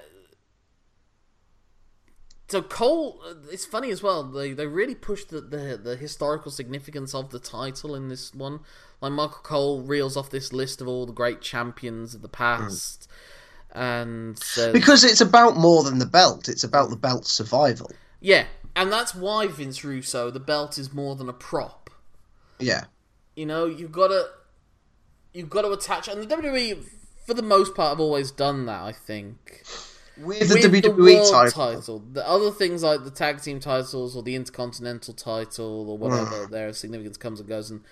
so Cole, it's funny as well. They they really pushed the, the the historical significance of the title in this one. Like Michael Cole reels off this list of all the great champions of the past, and says,
Because it's about more than the belt. It's about the belt's survival.
yeah, and that's why Vince Russo, the belt is more than a prop.
Yeah.
You know, you've got to you've got to attach, and the WWE for the most part have always done that. I think.
With the
with
WWE
world
title.
The other things like the tag team titles or the intercontinental title or whatever, their significance comes and goes, and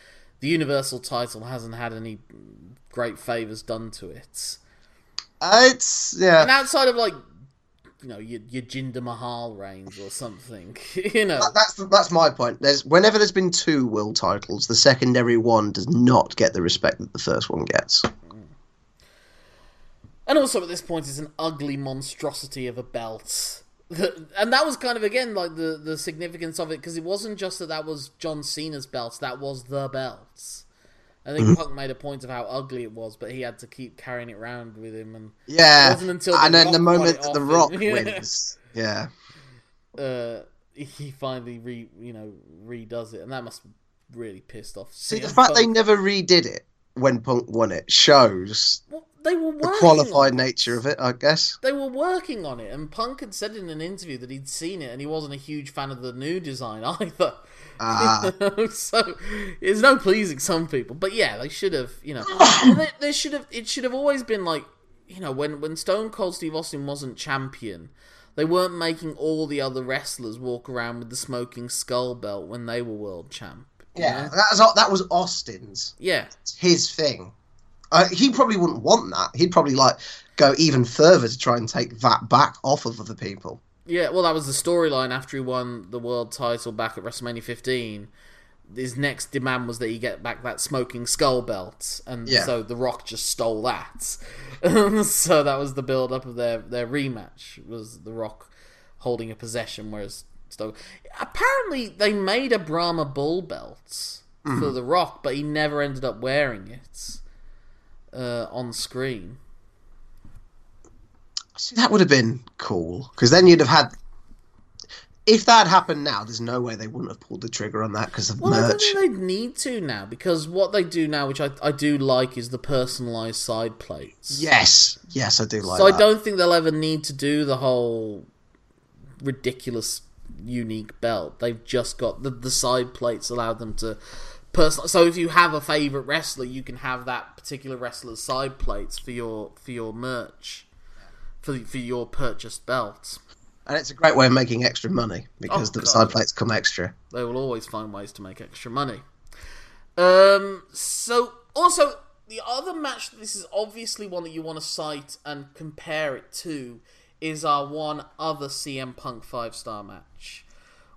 the universal title hasn't had any great favors done to it.
Uh, it's yeah.
And outside of like, you know, your, your Jinder Mahal reigns or something, you know,
That's that's my point. There's whenever there's been two world titles, the secondary one does not get the respect that the first one gets.
And also at this point, it's an ugly monstrosity of a belt. And that was kind of again like the the significance of it because it wasn't just that that was John Cena's belt; that was the belt. I think Punk made a point of how ugly it was, but he had to keep carrying it around with him, and
Yeah, it
wasn't until
and then the moment that the Rock. Wins, yeah,
uh, he finally re you know redoes it, and that must have really pissed off.
see the
CM
fact they never redid it when Punk won it shows
Well, they were
the qualified nature of it, I guess.
They were working on it, and Punk had said in an interview that he'd seen it, and he wasn't a huge fan of the new design either.
Ah,
so it's no pleasing some people, but yeah, they should have. You know, they, they should have. It should have always been like, you know, when when Stone Cold Steve Austin wasn't champion, they weren't making all the other wrestlers walk around with the smoking skull belt when they were world champ.
yeah,
know?
that was that was Austin's.
yeah.
It's his thing. Uh, he probably wouldn't want that. He'd probably like go even further to try and take that back off of other people.
Yeah, well, that was the storyline after he won the world title back at WrestleMania 15. His next demand was that he get back that smoking skull belt, and
Yeah.
so The Rock just stole that. so that was the build up of their their rematch. Was The Rock holding a possession, whereas Stone. Apparently, they made a Brahma Bull belt for The Rock, but he never ended up wearing it uh, on screen.
See, that would have been cool because then you'd have had. If that had happened now, there's no way they wouldn't have pulled the trigger on that because of
Well, I
merch.
think they'd need to now because what they do now, which I, I do like, is the personalised side plates.
Yes, yes, I do like
so
that.
I don't think they'll ever need to do the whole ridiculous unique belt. They've just got the the side plates allow them to personal. So if you have a favorite wrestler, you can have that particular wrestler's side plates for your for your merch, for for your purchased belt.
And it's a great way of making extra money because
Oh,
the
God.
side plates come extra.
They will always find ways to make extra money. Um. So also the other match. This is obviously one that you want to cite and compare it to. Is our one other CM Punk five star match,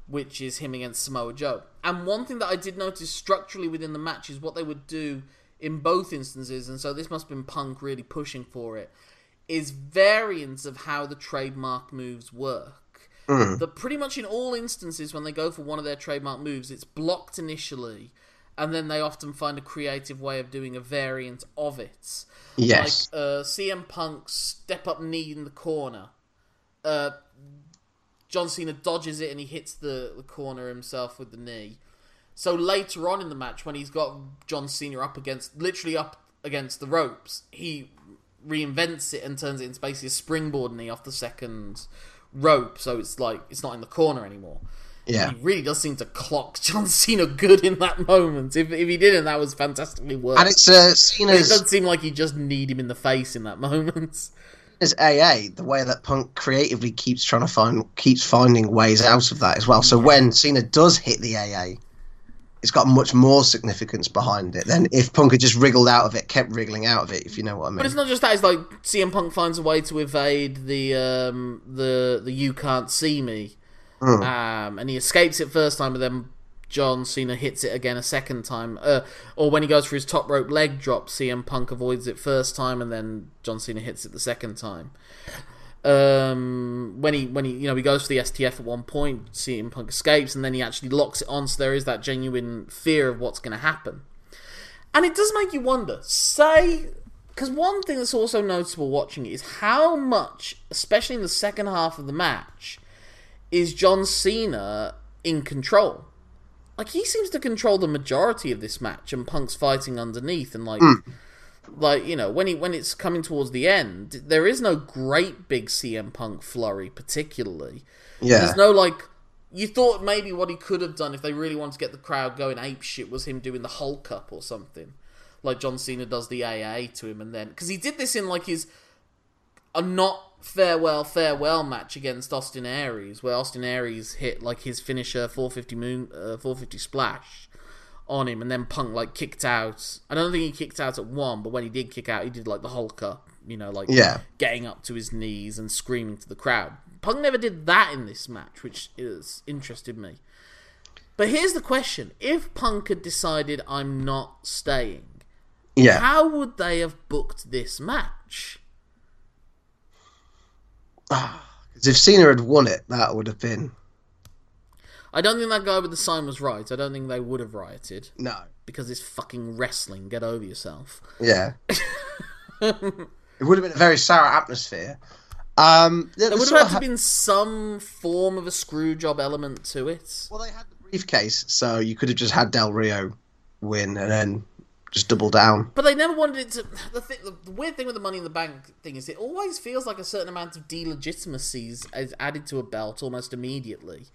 which is him against Samoa Joe. And one thing that I did notice structurally within the match is what they would do in both instances, and so this must have been Punk really pushing for it, is variants of how the trademark moves work. That pretty much in all instances, when they go for one of their trademark moves, it's blocked initially, and then they often find a creative way of doing a variant of it.
Yes.
Like uh, CM Punk's step up knee in the corner. Uh, John Cena dodges it and he hits the, the corner himself with the knee. So later on in the match, when he's got John Cena up against, literally up against the ropes, he reinvents it and turns it into basically a springboard knee off the second rope. So it's like it's not in the corner anymore.
yeah.
He really does seem to clock John Cena good in that moment. If if he didn't, that was fantastically worked.
And it's uh,
it doesn't seem like he just need him in the face in that moment.
Cena's AA, the way that Punk creatively keeps trying to find, keeps finding ways out of that as well. So when Cena does hit the AA, it's got much more significance behind it than if Punk had just wriggled out of it, kept wriggling out of it, if you know what I mean.
But it's not just that. It's like CM Punk finds a way to evade the um, the the you can't see me, um, and he escapes it first time, but then John Cena hits it again a second time. Uh, or when he goes for his top rope leg drop, CM Punk avoids it first time, and then John Cena hits it the second time. Um, when he when he you know he goes for the STF at one point, CM Punk escapes, and then he actually locks it on. So there is that genuine fear of what's going to happen. And it does make you wonder. Say, because one thing that's also noticeable watching it is how much, especially in the second half of the match, is John Cena in control. Like he seems to control the majority of this match, and Punk's fighting underneath, and like, hmm. like you know, when he when it's coming towards the end, there is no great big CM Punk flurry, particularly.
Yeah.
There's no like. You thought maybe what he could have done if they really wanted to get the crowd going ape shit was him doing the Hulk up or something, like John Cena does the AA to him, and then because he did this in like his a not farewell farewell match against Austin Aries, where Austin Aries hit like his finisher 450 moon uh, 450 splash on him, and then Punk like kicked out. I don't think he kicked out at one, but when he did kick out, he did like the Hulk up, you know, like
Yeah.
getting up to his knees and screaming to the crowd. Punk never did that in this match, which is interested me. But here's the question: If Punk had decided I'm not staying,
Yeah.
how would they have booked this match?
'Cause if Cena had won it, that would have been
I don't think that guy with the sign was right. I don't think they would have rioted
no.
because it's fucking wrestling. Get over yourself.
Yeah. it would have been a very sour atmosphere. Um,
There would have had
of
to been some form of a screw job element to it.
well, they had the briefcase, so you could have just had Del Rio win and then just double down.
But they never wanted it to. The, thing, the weird thing with the Money in the Bank thing is it always feels like a certain amount of delegitimacy is- is added to a belt almost immediately.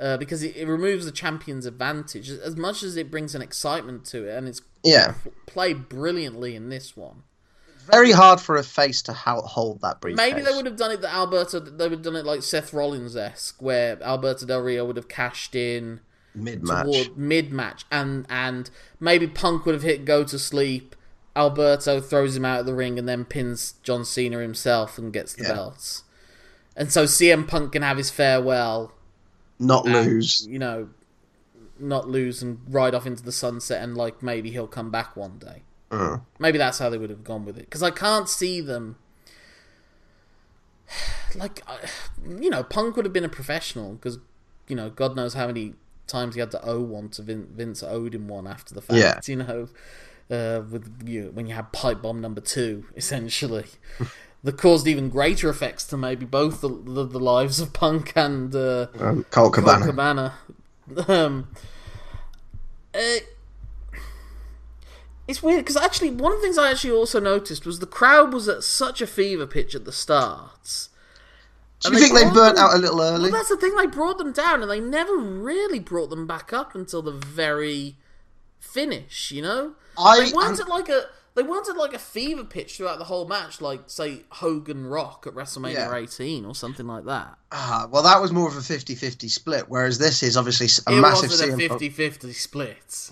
Uh, because it, it removes the champion's advantage as much as it brings an excitement to it, and it's
Yeah,
played brilliantly in this one.
very hard for a face to hold that briefcase.
Maybe they would have done it that Alberto. They would have done it like Seth Rollins esque, where Alberto Del Rio would have cashed in
mid match.
mid match, and and maybe Punk would have hit go to sleep. Alberto throws him out of the ring and then pins John Cena himself and gets the
Yeah.
belts. And so CM Punk can have his farewell,
Not
and,
lose.
you know, not lose and ride off into the sunset, and like maybe he'll come back one day.
Mm.
Maybe that's how they would have gone with it. Because I can't see them. Like, you know, Punk would have been a professional because, you know, God knows how many times he had to owe one to Vin- Vince owed him one after the fact.
Yeah.
You know, uh, with you when you had pipe bomb number two, essentially, that caused even greater effects to maybe both the the, the lives of Punk and uh,
Um, Colt Cabana.
Cabana. Um, uh, it's weird because actually one of the things I actually also noticed was the crowd was at such a fever pitch at the start.
Do you think they burnt
them-
out a little early?
Well, that's the thing. They brought them down, and they never really brought them back up until the very finish. You know,
I
they weren't at like a they weren't at like a fever pitch throughout the whole match, like say Hogan Rock at WrestleMania
Yeah.
18 or something like that.
Ah, well, that was more of a 50-50 split, whereas this is obviously a
it
massive
wasn't
CM Punk-
50-50 split.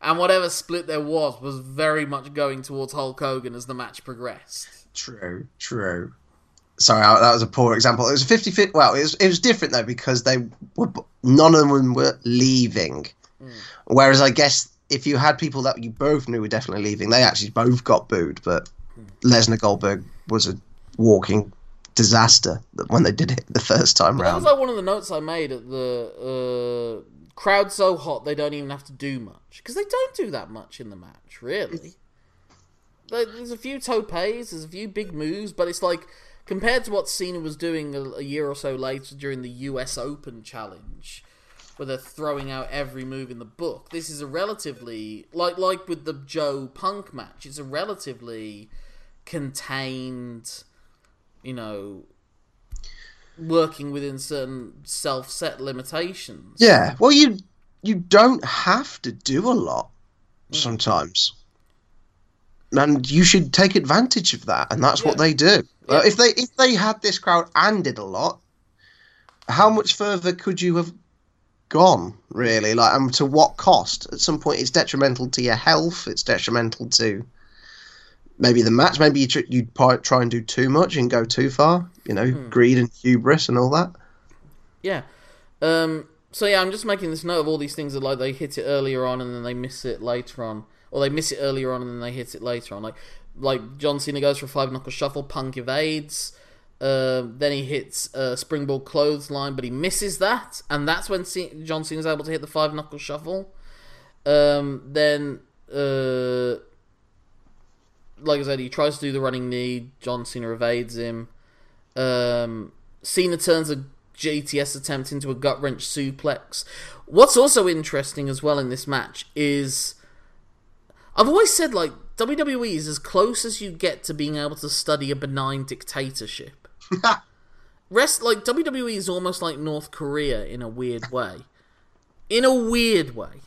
And whatever split there was was very much going towards Hulk Hogan as the match progressed.
True, true. Sorry, that was a poor example. It was a 50 50. Well, it was, it was different though because they were none of them were leaving. Whereas I guess if you had people that you both knew were definitely leaving, they actually both got booed. But Lesnar Goldberg was a walking disaster when they did it the first time
But that was like one of the notes I made at the uh, crowd so hot they don't even have to do much because they don't do that much in the match really. There's a few topes, there's a few big moves, but it's like compared to what Cena was doing a, a year or so later during the U.S. Open Challenge, where they're throwing out every move in the book. This is a relatively like like with the Joe Punk match. It's a relatively contained, you know, working within certain self-set limitations.
Yeah. Well, you you don't have to do a lot mm. sometimes. And you should take advantage of that, and that's what they do. Uh, if they if they had this crowd and did a lot, how much further could you have gone? Really, like, and to what cost? At some point, it's detrimental to your health. It's detrimental to maybe the match. Maybe you tr- you'd try and do too much and go too far. You know, greed and hubris and all that.
Yeah. Um, so yeah, I'm just making this note of all these things that like they hit it earlier on and then they miss it later on, or they miss it earlier on and then they hit it later on. Like like John Cena goes for a five knuckle shuffle, Punk evades. Uh, then he hits a springboard clothesline, but he misses that, and that's when C- John Cena's able to hit the five knuckle shuffle. Um, then, uh, like I said, he tries to do the running knee. John Cena evades him. Um, Cena turns a GTS attempt into a gut wrench suplex. What's also interesting as well in this match is I've always said like WWE is as close as you get to being able to study a benign dictatorship. Rest like WWE is almost like North Korea in a weird way. In a weird way.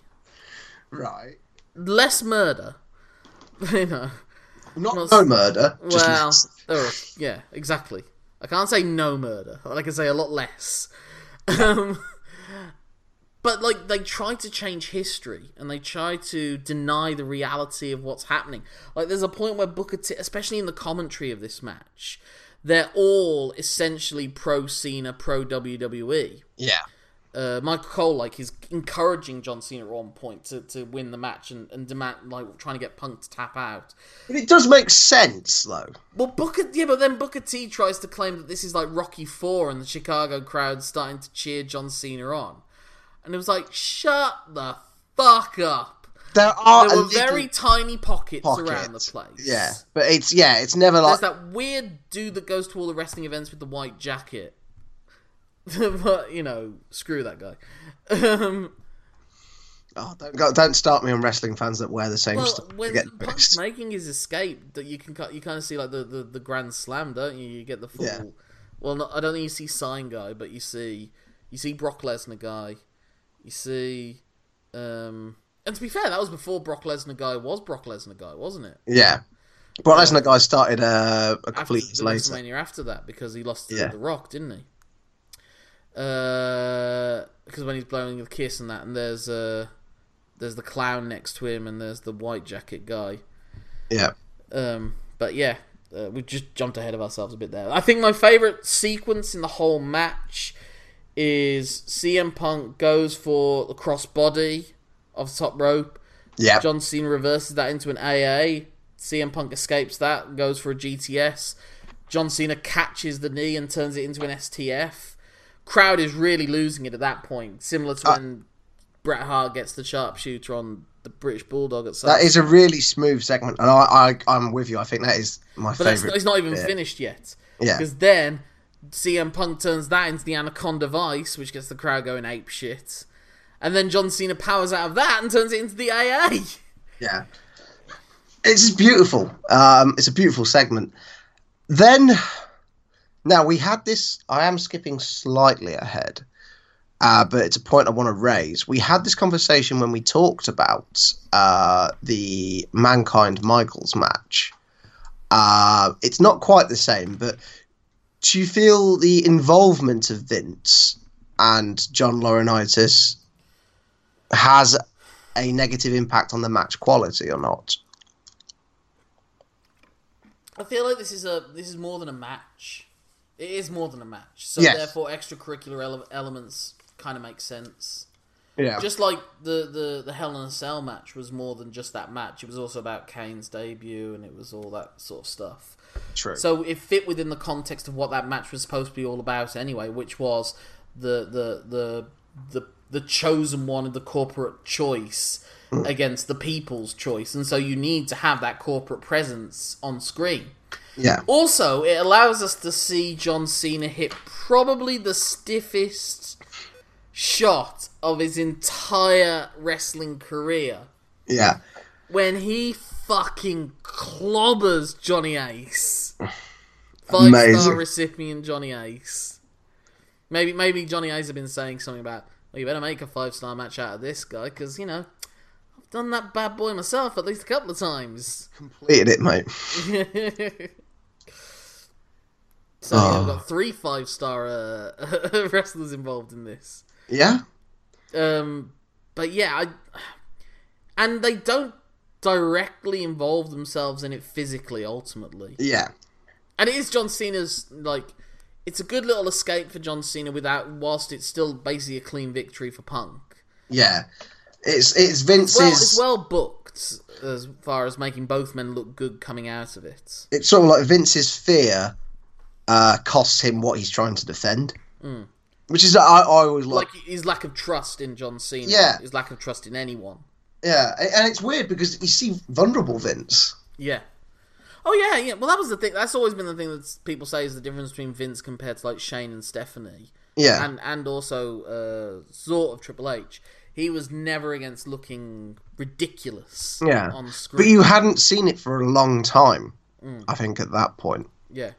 right.
Less murder. you know.
Not
Well,
no murder. Just
Well, are- yeah, exactly. I can't say no murder. I can say a lot less. Um, but like they try to change history and they try to deny the reality of what's happening. Like there's a point where Booker T, especially in the commentary of this match, they're all essentially pro Cena, pro WWE.
yeah.
Uh, Michael Cole like is encouraging John Cena at one point to, to win the match and, and demand like trying to get Punk to tap out.
But it does make sense though.
Well, Booker, yeah, but then Booker T tries to claim that this is like Rocky Four, and the Chicago crowd's starting to cheer John Cena on, and it was like, shut the fuck up.
There are
There were very tiny pockets,
pockets.
around the place.
Yeah, but it's yeah, it's never
there's
like
that weird dude that goes to all the wrestling events with the white jacket. but you know, screw that guy. Um,
oh, don't go, don't start me on wrestling fans that wear the same
well,
stuff.
when Punk's making his escape, that you can you kind of see like the, the, the grand slam, don't you? You get the full.
Yeah.
Well, not, I don't think you see sign guy, but you see you see Brock Lesnar guy, you see, um, and to be fair, that was before Brock Lesnar guy was Brock Lesnar guy, wasn't it?
Yeah, Brock Lesnar guy started uh, a couple
After
of years later.
WrestleMania after that because he lost to
Yeah.
The Rock, didn't he? Uh, because when he's blowing the kiss and that, and there's uh, there's the clown next to him, and there's the white jacket guy.
Yeah,
Um, but yeah, uh, we just jumped ahead of ourselves a bit there. I think my favorite sequence in the whole match is CM Punk goes for the crossbody of the top rope.
yeah,
John Cena reverses that into an AA. CM Punk escapes that, goes for a GTS. John Cena catches the knee and turns it into an STF. Crowd is really losing it at that point, similar to
Uh,
when Bret Hart gets the sharpshooter on the British Bulldog at
that is a really smooth segment, and I, I I'm with you. I think that is my
But
favorite.
it's not even
bit.
finished yet.
Yeah.
Because then CM Punk turns that into the Anaconda Vice, which gets the crowd going ape shit. And then John Cena powers out of that and turns it into the AA.
Yeah. It's beautiful. Um, it's a beautiful segment. Then, now we had this. I am skipping slightly ahead, uh, but it's a point I want to raise. We had this conversation when we talked about uh, the Mankind Michaels match. Uh, it's not quite the same, but do you feel the involvement of Vince and John Laurinaitis has a negative impact on the match quality or not?
I feel like this is a this is more than a match. It is more than a match. So
Yes.
therefore extracurricular ele- elements kind of make sense.
Yeah.
Just like the, the, the Hell in a Cell match was more than just that match. It was also about Kane's debut and it was all that sort of stuff.
True.
So it fit within the context of what that match was supposed to be all about anyway, which was the the the the, the chosen one of the corporate choice mm. against the people's choice, and so you need to have that corporate presence on screen.
yeah.
Also, it allows us to see John Cena hit probably the stiffest shot of his entire wrestling career
Yeah.
when he fucking clobbers Johnny Ace. Five star recipient Johnny Ace. Maybe maybe Johnny Ace have been saying something about, well, you better make a five star match out of this guy because you know I've done that bad boy myself at least a couple of times.
Completed it, mate.
so yeah,
Oh.
we've got three five star uh, wrestlers involved in this.
Yeah.
Um, but yeah, I, and they don't directly involve themselves in it physically. Ultimately,
Yeah.
and it is John Cena's like. It's a good little escape for John Cena without, whilst it's still basically a clean victory for Punk.
Yeah. It's it's Vince's.
Well, it's well booked as far as making both men look good coming out of it.
it's sort of like Vince's fear uh, costs him what he's trying to defend, which is I, I always like.
Like his lack of trust in John Cena,
Yeah.
his lack of trust in anyone.
Yeah, and it's weird because you see vulnerable Vince.
Yeah. Oh yeah, yeah. Well, that was the thing. That's always been the thing that people say is the difference between Vince compared to like Shane and Stephanie.
Yeah.
and and also uh, sort of Triple H. He was never against looking ridiculous
Yeah.
on screen.
But you hadn't seen it for a long time,
Mm.
I think, at that point.
Yeah.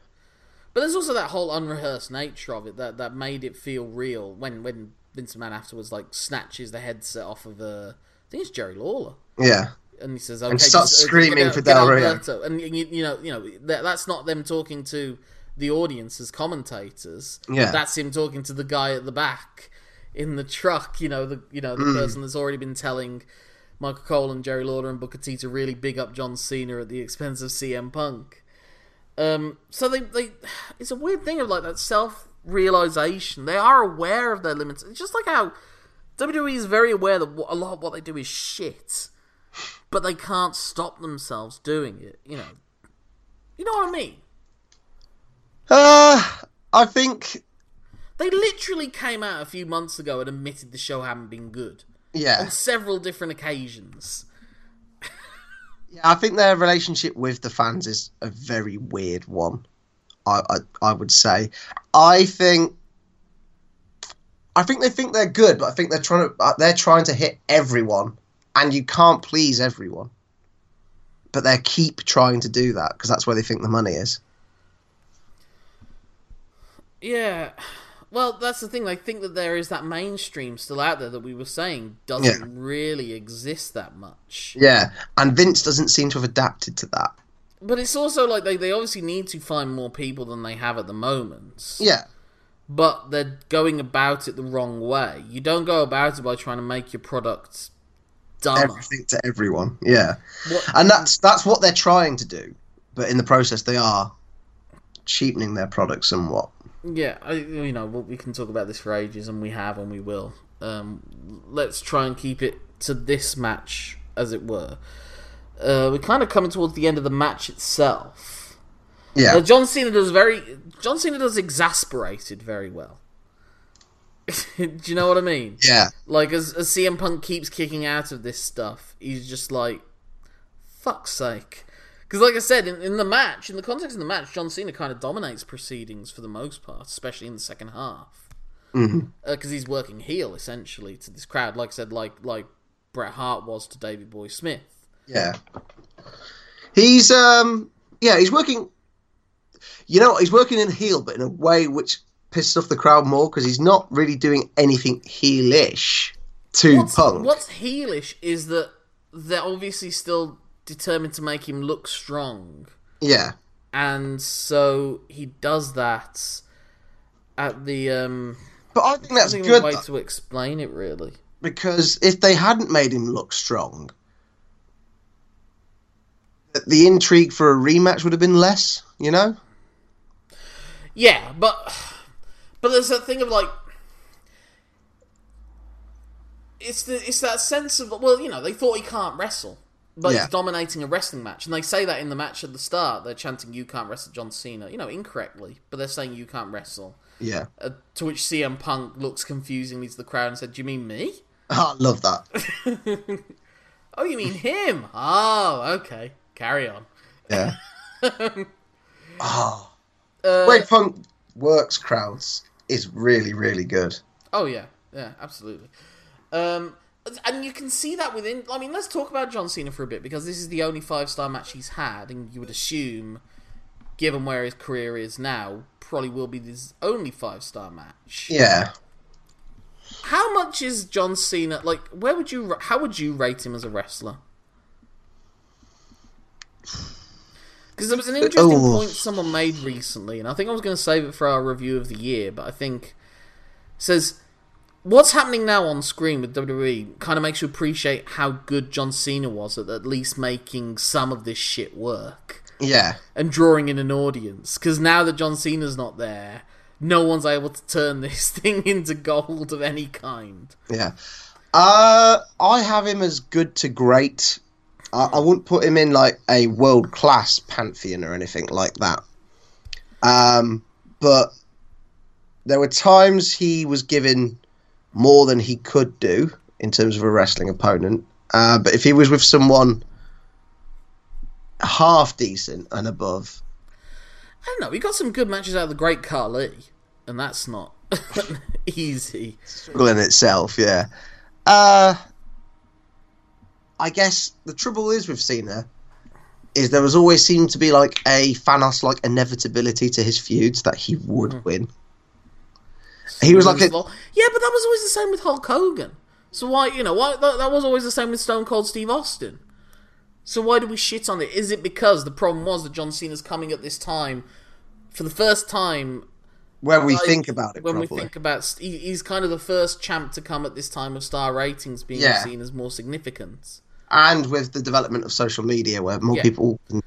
But there's also that whole unrehearsed nature of it that, that made it feel real when, when Vince McMahon afterwards like snatches the headset off of uh, I think it's Jerry Lawler.
Yeah.
And he says, "Okay,
And starts
just, uh,
screaming
get
for Del Rio.
And you, you know, you know that, that's not them talking to the audience as commentators.
Yeah.
that's him talking to the guy at the back in the truck. You know, the you know the
Mm.
person that's already been telling Michael Cole and Jerry Lawler and Booker T to really big up John Cena at the expense of CM Punk. Um, so they, they, it's a weird thing of like that self realization. They are aware of their limits. It's just like how WWE is very aware that a lot of what they do is shit, but they can't stop themselves doing it. You know, you know what I mean?
Uh, I think,
They literally came out a few months ago and admitted the show hadn't been good
yeah.
on several different occasions.
Yeah, I think their relationship with the fans is a very weird one. I, I I would say. I think. I think they think they're good, but I think they're trying to uh, they're trying to hit everyone, and you can't please everyone. But they keep trying to do that because that's where they think the money is.
Yeah. Well, that's the thing. They think that there is that mainstream still out there that we were saying doesn't
Yeah.
really exist that much.
Yeah, and Vince doesn't seem to have adapted to that.
But it's also like they, they obviously need to find more people than they have at the moment.
Yeah,
But they're going about it the wrong way. You don't go about it by trying to make your product dumber.
everything to everyone. Yeah,
What-
and that's that's what they're trying to do, but in the process they are cheapening their product somewhat.
Yeah, I, you know, we can talk about this for ages, and we have, and we will. Um, let's try and keep it to this match, as it were. Uh, we're kind of coming towards the end of the match itself.
Yeah,
Uh, John Cena does very. John Cena does exasperated very well. Do you know what I mean?
yeah,
Like as, as CM Punk keeps kicking out of this stuff, he's just like, "Fuck's sake." Because, like I said, in, in the match, in the context of the match, John Cena kind of dominates proceedings for the most part, especially in the second half. Because he's working heel essentially to this crowd, like I said, like like Bret Hart was to Davey Boy Smith.
yeah. He's um yeah he's working. You know he's working in heel, but in a way which pisses off the crowd more because he's not really doing anything heelish to
What's,
Punk.
what's heelish is that they're obviously still determined to make him look strong.
Yeah,
and so he does that at the um
but I think that's
think
good
way to explain it really
because if they hadn't made him look strong, the intrigue for a rematch would have been less. You know?
Yeah but but there's that thing of like it's the it's that sense of well you know they thought he can't wrestle but
Yeah.
he's dominating a wrestling match and they say that in the match at the start they're chanting you can't wrestle John Cena you know incorrectly but they're saying you can't wrestle
Yeah.
uh, to which CM Punk looks confusingly to the crowd and said do you mean me Oh,
I love that.
oh you mean him oh okay carry on
Yeah. oh.
Uh,
The way Punk works crowds is really, really good.
Oh yeah, yeah, absolutely. Um, and you can see that within. I mean, let's talk about John Cena for a bit because this is the only five star match he's had, and you would assume, given where his career is now, probably will be his only five star match.
Yeah.
How much is John Cena like? Where would you? How would you rate him as a wrestler? Because there was an interesting
Oh.
point someone made recently, and I think I was going to save it for our review of the year, but I think says what's happening now on screen with WWE kind of makes you appreciate how good John Cena was at at least making some of this shit work
Yeah.
and drawing in an audience. Because now that John Cena's not there, no one's able to turn this thing into gold of any kind.
Yeah. Uh, I have him as good to great. I, I wouldn't put him in like a world class pantheon or anything like that. Um, but there were times he was given more than he could do in terms of a wrestling opponent. Uh, but if he was with someone half decent and above,
I don't know. We got some good matches out of the Great Khali, and that's not Easy.
struggle in itself. Yeah. Uh, I guess the trouble is with Cena is there has always seemed to be like a Thanos like inevitability to his feuds that he would
Hmm.
win. He was like a,
yeah, but that was always the same with Hulk Hogan. So why, you know, why that, that was always the same with Stone Cold Steve Austin. So why do we shit on it? Is it because the problem was that John Cena's coming at this time for the first time
when we
like,
think about it
when
properly.
we think about he, he's kind of the first champ to come at this time of star ratings being
Yeah.
seen as more significant.
And with the development of social media where more
Yeah.
people can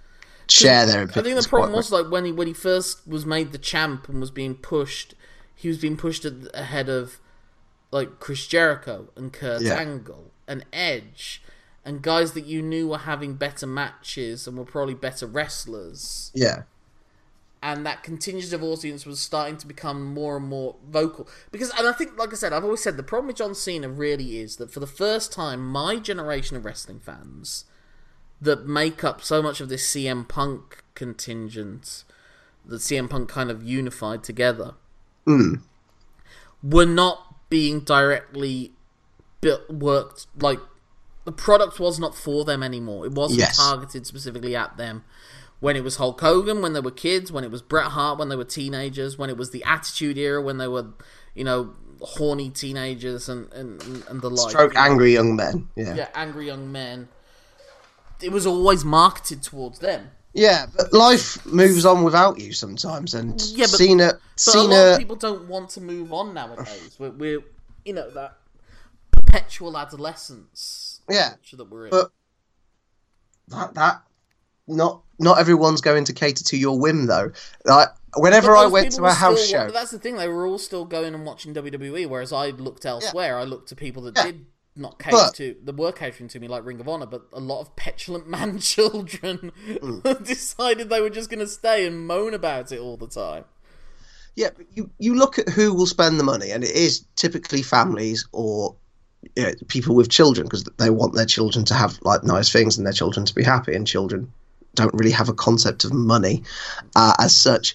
share their opinions.
I think the problem was like when he when he first was made the champ and was being pushed, he was being pushed ahead of like Chris Jericho and Kurt
Yeah.
Angle and Edge and guys that you knew were having better matches and were probably better wrestlers.
yeah.
And that contingent of audience was starting to become more and more vocal because, and I think, like I said, I've always said the problem with John Cena really is that for the first time, my generation of wrestling fans that make up so much of this CM Punk contingent, that CM Punk kind of unified together,
Mm.
were not being directly built, worked like the product was not for them anymore. It wasn't
Yes.
targeted specifically at them. When it was Hulk Hogan, when they were kids, when it was Bret Hart, when they were teenagers, when it was the Attitude Era, when they were, you know, horny teenagers and and, and the like.
Stroke angry young men. Yeah. yeah.
angry young men. It was always marketed towards them.
Yeah, but life moves on without you sometimes, and
Yeah, but-
Cena,
But a lot of
Cena,
people don't want to move on nowadays. We're, we're you know, that perpetual adolescence
yeah,
that we're in.
but that that not not everyone's going to cater to your whim though. Like whenever I went to a house
still-
show,
But that's the thing; they were all still going and watching WWE, whereas I looked elsewhere. I looked to people that
Yeah.
did not cater
But-
to, that were catering to me, like Ring of Honor. But a lot of petulant man children
Mm.
decided they were just going to stay and moan about it all the time.
Yeah, but you, you look at who will spend the money, and it is typically families or you know, people with children because they want their children to have like nice things and their children to be happy, and children don't really have a concept of money uh, as such.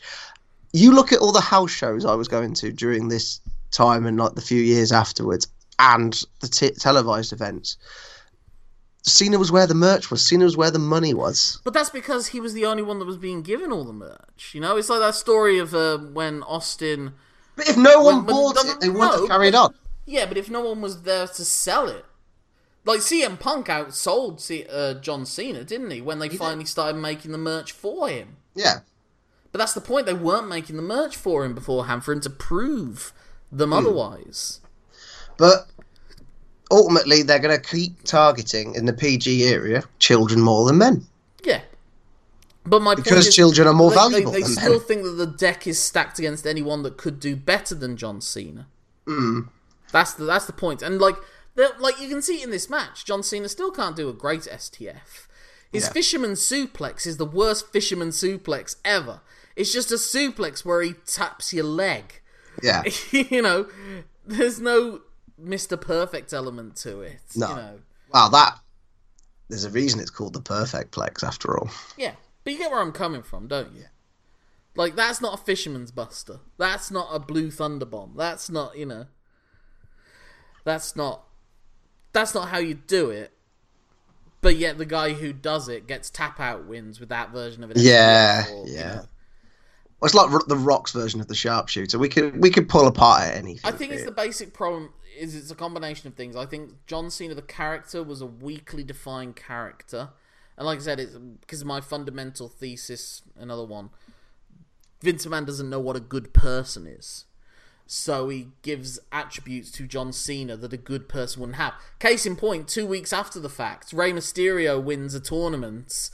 You look at all the house shows I was going to during this time and like the few years afterwards, and the t- televised events. Cena was where the merch was. Cena was where the money was.
But that's because he was the only one that was being given all the merch. You know, it's like that story of uh, when Austin.
But if no one
When- when-
bought
no,
it, they
no,
wouldn't have carried on.
Yeah, but if no one was there to sell it, like CM Punk outsold C- uh, John Cena, didn't he? When they finally started making the merch for him.
Yeah.
But that's the point; they weren't making the merch for him beforehand for him to prove them
Hmm.
otherwise.
But ultimately, they're going to keep targeting in the PG area children more than men
Yeah. But my point
because
is,
children are more
they,
valuable
they, they
than
still
men.
think that the deck is stacked against anyone that could do better than John Cena.
Mm.
That's the that's the point. And like like you can see in this match, John Cena still can't do a great STF. His
Yeah.
fisherman suplex is the worst fisherman suplex ever. It's just a suplex where he taps your leg.
Yeah,
you know, there's no Mr. Perfect element to it.
No.
You know.
wow, that there's a reason it's called the perfect plex after all.
Yeah. But you get where I'm coming from, don't you? Like that's not a fisherman's buster. That's not a blue thunder bomb. That's not, you know. That's not that's not how you do it. But yet the guy who does it gets tap out wins with that version of it.
Yeah,
or, you
yeah.
know.
Well, it's like the Rock's version of the sharpshooter. We could we could pull apart at anything.
I think it's the basic problem is it's a combination of things. I think John Cena the character was a weakly defined character. And like I said, it's because my fundamental thesis, another one. Vince McMahon doesn't know what a good person is. So he gives attributes to John Cena that a good person wouldn't have. Case in point, two weeks after the fact, Rey Mysterio wins a tournament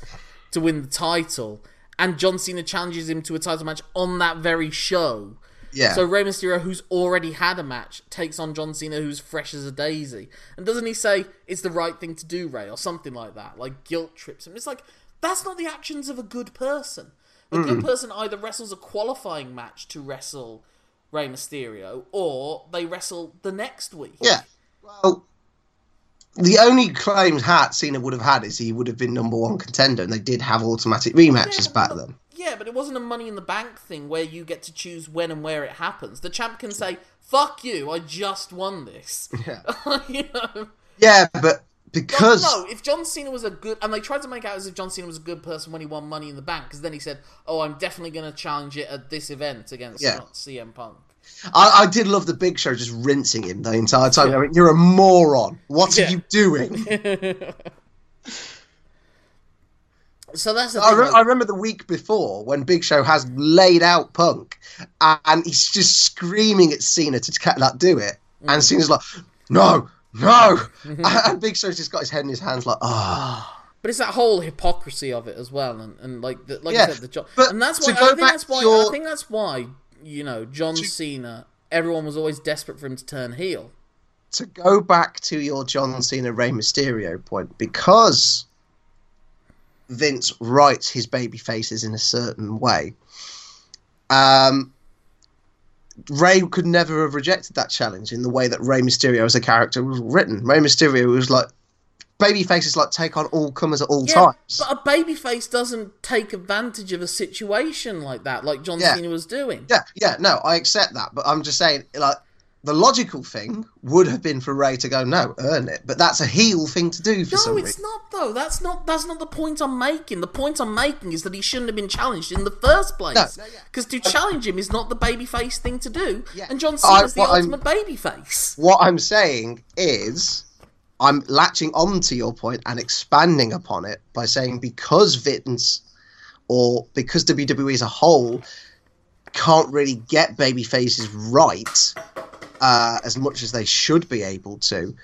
to win the title, and John Cena challenges him to a title match on that very show.
yeah.
So Rey Mysterio, who's already had a match, takes on John Cena, who's fresh as a daisy. And doesn't he say it's the right thing to do, Ray, or something like that? Like guilt trips him. It's like that's not the actions of a good person. A
Hmm.
good person either wrestles a qualifying match to wrestle Rey Mysterio, or they wrestle the next week.
yeah. Well, the only claims hat Cena would have had is he would have been number one contender, and they did have automatic rematches
Yeah,
back then.
Yeah, Yeah, but it wasn't a Money in the Bank thing where you get to choose when and where it happens. The champ can say, "Fuck you! I just won this."
Yeah.
you know.
Yeah, but because
no, if John Cena was a good, and they tried to make out as if John Cena was a good person when he won Money in the Bank, because then he said, "Oh, I'm definitely going to challenge it at this event against
Yeah.
CM Punk."
I, I did love the Big Show just rinsing him the entire time.
Yeah.
I mean, you're a moron. What
Yeah.
are you doing?
So that's the
I, re- I remember the week before when Big Show has laid out Punk, and he's just screaming at Cena to like do it,
Mm.
and Cena's like, "No, no," and Big Show's just got his head in his hands like, "Ah."
But it's that whole hypocrisy of it as well, and, and like the, like
Yeah,
you said, the John,
but
and that's
to
why I think that's why
your-
I think that's why you know John Cena. Everyone was always desperate for him to turn heel.
to go back to your John Cena Rey Mysterio point, because Vince writes his baby faces in a certain way, um, Ray could never have rejected that challenge in the way that Rey Mysterio as a character was written. Rey Mysterio was like baby faces like take on all comers at all
Yeah,
times.
but a babyface doesn't take advantage of a situation like that, like John
Yeah.
Cena was doing.
Yeah, yeah, no, I accept that, but I'm just saying, like, the logical thing would have been for Ray to go, no, earn it, but that's a heel thing to do for
No,
some
it's not though. That's not that's not the point I'm making. The point I'm making is that he shouldn't have been challenged in the first place.
No, no, yeah.
Because to challenge him is not the babyface thing to do.
Yeah.
And John
I-
Cena's the
what I'm-
ultimate babyface.
What I'm saying is, I'm latching on to your point and expanding upon it by saying because Vince or because WWE as a whole can't really get baby faces right uh, as much as they should be able to,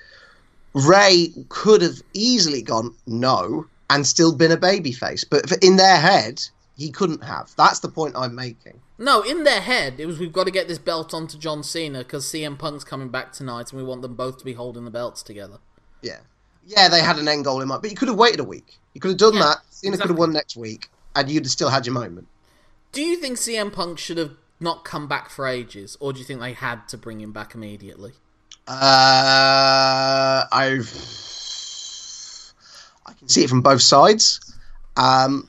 Ray could have easily gone no and still been a babyface, but in their head he couldn't have. That's the point I'm making.
No, in their head, it was we've got to get this belt onto John Cena because CM Punk's coming back tonight, and we want them both to be holding the belts together.
Yeah. Yeah, they had an end goal in mind, but you could have waited a week. You could have done
Yeah,
that. Cena could have won next week, and you'd have still had your moment.
Do you think CM Punk should have not come back for ages, or do you think they had to bring him back immediately?
Uh, I've I can see it from both sides. Um,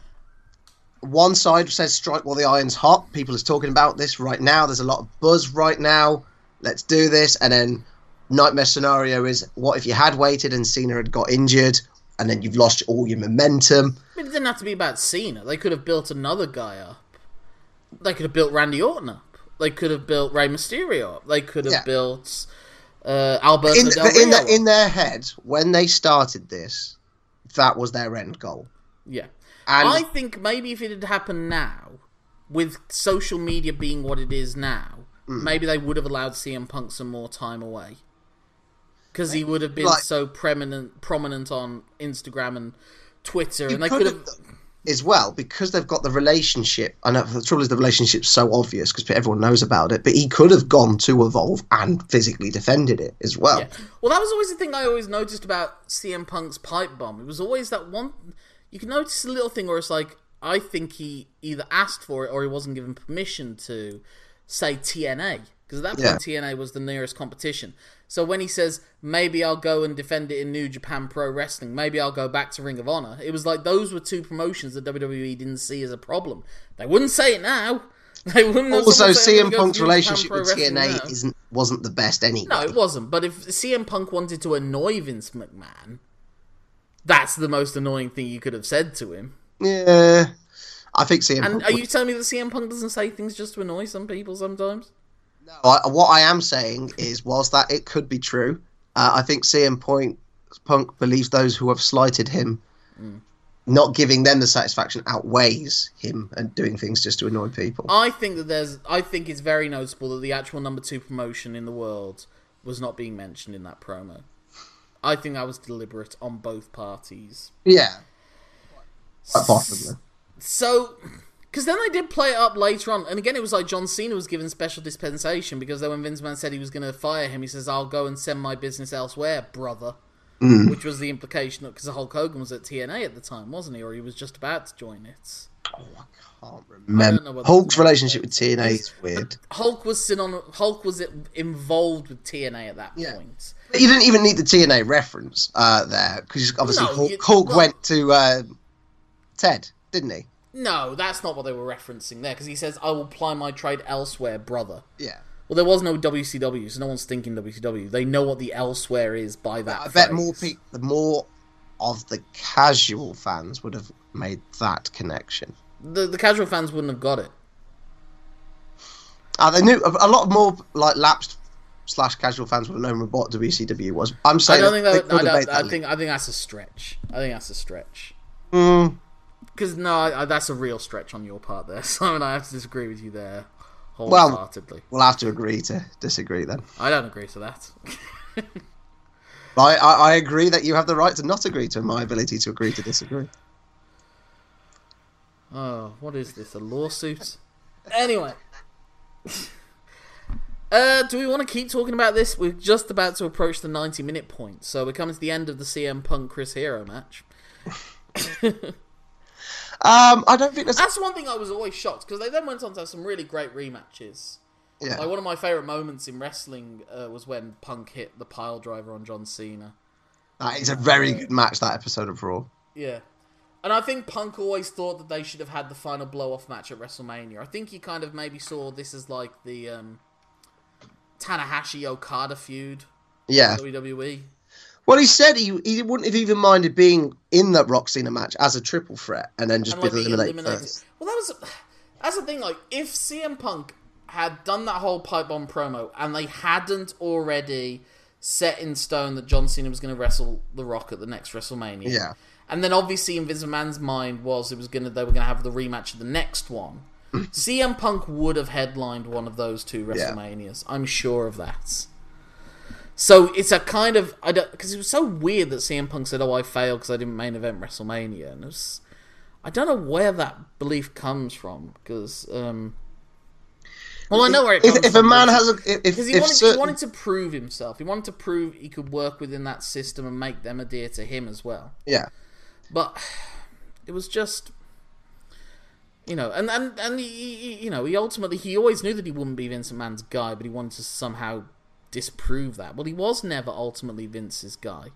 one side says strike while the iron's hot. People are talking about this right now. There's a lot of buzz right now. Let's do this. And then nightmare scenario is what if you had waited and Cena had got injured, and then you've lost all your momentum.
I it didn't have to be about Cena. They could have built another guy up. They could have built Randy Orton up. They could have built Rey Mysterio up. They could have
Yeah.
built uh, Alberto
in,
Del
but in,
Rio.
the, in their head, when they started this, that was their end goal.
yeah.
And
I think maybe if it had happened now, with social media being what it is now,
Mm.
maybe they would have allowed CM Punk some more time away. Because he would have been
Like-
so prominent, prominent on Instagram and Twitter, and they
could have. As well because they've got the relationship. I know the trouble is the relationship's so obvious because everyone knows about it. But he could have gone to Evolve and physically defended it as well.
Yeah. Well, that was always the thing I always noticed about CM Punk's pipe bomb. It was always that one. You can notice a little thing where it's like, I think he either asked for it or he wasn't given permission to say TNA. Because at that point, TNA was the nearest competition. So when he says, maybe I'll go and defend it in New Japan Pro Wrestling, maybe I'll go back to Ring of Honor, it was like those were two promotions that WWE didn't see as a problem. They wouldn't say it now. They wouldn't
Also, CM Punk's
to New Japan
relationship with TNA
now."
isn't wasn't the best anyway.
No, it wasn't. But if CM Punk wanted to annoy Vince McMahon, that's the most annoying thing you could have said to him.
Yeah, I think CM.
And
Punk
are
would-
you telling me that CM Punk doesn't say things just to annoy some people sometimes?
I, what I am saying is, whilst that it could be true, uh, I think CM Point, Punk believes those who have slighted him,
Mm.
not giving them the satisfaction outweighs him and doing things just to annoy people.
I think that there's. I think it's very noticeable that the actual number two promotion in the world was not being mentioned in that promo. I think that was deliberate on both parties.
yeah, quite possibly.
So, because then they did play it up later on, and again it was like John Cena was given special dispensation because then when Vince McMahon said he was going to fire him, he says, "I'll go and send my business elsewhere, brother,"
Mm.
which was the implication because Hulk Hogan was at TNA at the time, wasn't he, or he was just about to join it.
Can't
I know
remember.
what
Hulk's relationship with TNA is weird.
Hulk was on Hulk was involved with TNA at that
Yeah.
point.
You didn't even need the TNA reference uh, there because obviously
No,
Hulk,
you-
Hulk
well-
went to uh, Ted, didn't he?
No, that's not what they were referencing there because he says, "I will ply my trade elsewhere, brother."
Yeah.
Well, there was no WCW, so no one's thinking WCW. They know what the elsewhere is by that.
I bet more people, the more of the casual fans would have made that connection.
The, the casual fans wouldn't have got it.
Uh, they knew a lot more like lapsed slash casual fans would have known what WCW was. I'm
I
saying
don't think that. I, don't, I think. I think that's a stretch. I think that's a stretch.
link. Mm,
Because no, I, I- that's a real stretch on your part there. Simon, I have to disagree with you there wholeheartedly.
Well, we'll have to agree to disagree then.
I don't agree to that.
I, I, I agree that you have the right to not agree to my ability to agree to disagree.
Oh, what is this? A lawsuit? Anyway. Uh, do we want to keep talking about this? We're just about to approach the 90 minute point, so we're coming to the end of the CM Punk Chris Hero match.
Um, I don't think that's
That's one thing I was always shocked because they then went on to have some really great rematches.
yeah.
Like one of my favorite moments in wrestling uh, was when Punk hit the pile driver on John Cena.
That is a very good match. That episode of Raw.
Yeah. And I think Punk always thought that they should have had the final blow off match at WrestleMania. I think he kind of maybe saw this as like the um, Tanahashi Okada feud
Yeah.
WWE.
Well, he said he he wouldn't have even minded being in that Rock Cena match as a triple threat and then just
And
be
like being
eliminated,
eliminated.
first.
Well, that was that's the thing. Like, if CM Punk had done that whole pipe bomb promo and they hadn't already set in stone that John Cena was going to wrestle The Rock at the next WrestleMania,
Yeah.
and then obviously in Vince McMahon's mind was it was going to they were going to have the rematch of the next one. CM Punk would have headlined one of those two
Yeah.
WrestleManias. I'm sure of that. So it's a kind of I don't because it was so weird that CM Punk said, "Oh, I failed because I didn't main event WrestleMania," and it was I don't know where that belief comes from because um, well, I know where it
If,
comes
if a man
but-
has a if,
because he
if
wanted,
certain,
he wanted to prove himself. He wanted to prove he could work within that system and make them adhere to him as well.
yeah
But it was just, you know, and and and he, he- you know, he ultimately he always knew that he wouldn't be Vince McMahon's guy, but he wanted to somehow disprove that. Well, he was never ultimately Vince's guy.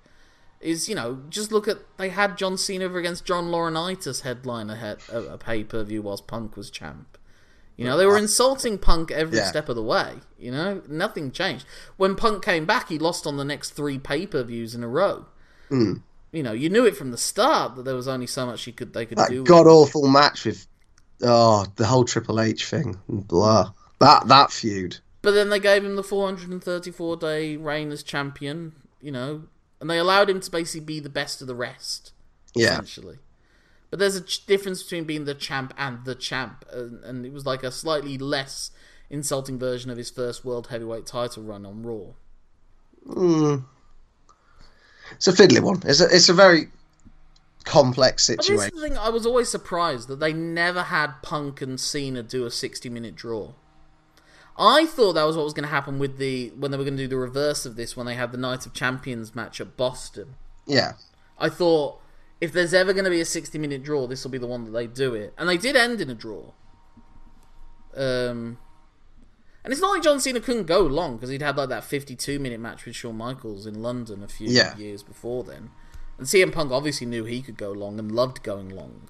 Is you know, just look at they had John Cena over against John Laurinaitis headline a, head, a, a pay per view whilst Punk was champ. You know, they were insulting Punk every
Yeah.
step of the way. You know, nothing changed. When Punk came back, he lost on the next three pay per views in a row.
Hmm.
You know, you knew it from the start that there was only so much you could they could do.
that
with
god awful match with oh the whole Triple H thing blah that that feud
But then they gave him the 434 day reign as champion, you know, and they allowed him to basically be the best of the rest,
yeah
essentially. But there's a ch- difference between being the champ and the champ, and, and it was like a slightly less insulting version of his first world heavyweight title run on Raw.
Mm. it's a fiddly one it's a it's a very complex
But this is
situation
the thing, I was always surprised that they never had Punk and Cena do a 60 minute draw. I thought that was what was going to happen with the when they were going to do the reverse of this when they had the Night of Champions match at Boston.
yeah
I thought if there's ever going to be a 60 minute draw, this will be the one that they do it. And they did end in a draw. Um, and it's not like John Cena couldn't go long because he'd had like that 52 minute match with Shawn Michaels in London a few
Yeah.
years before then. And CM Punk obviously knew he could go long and loved going long.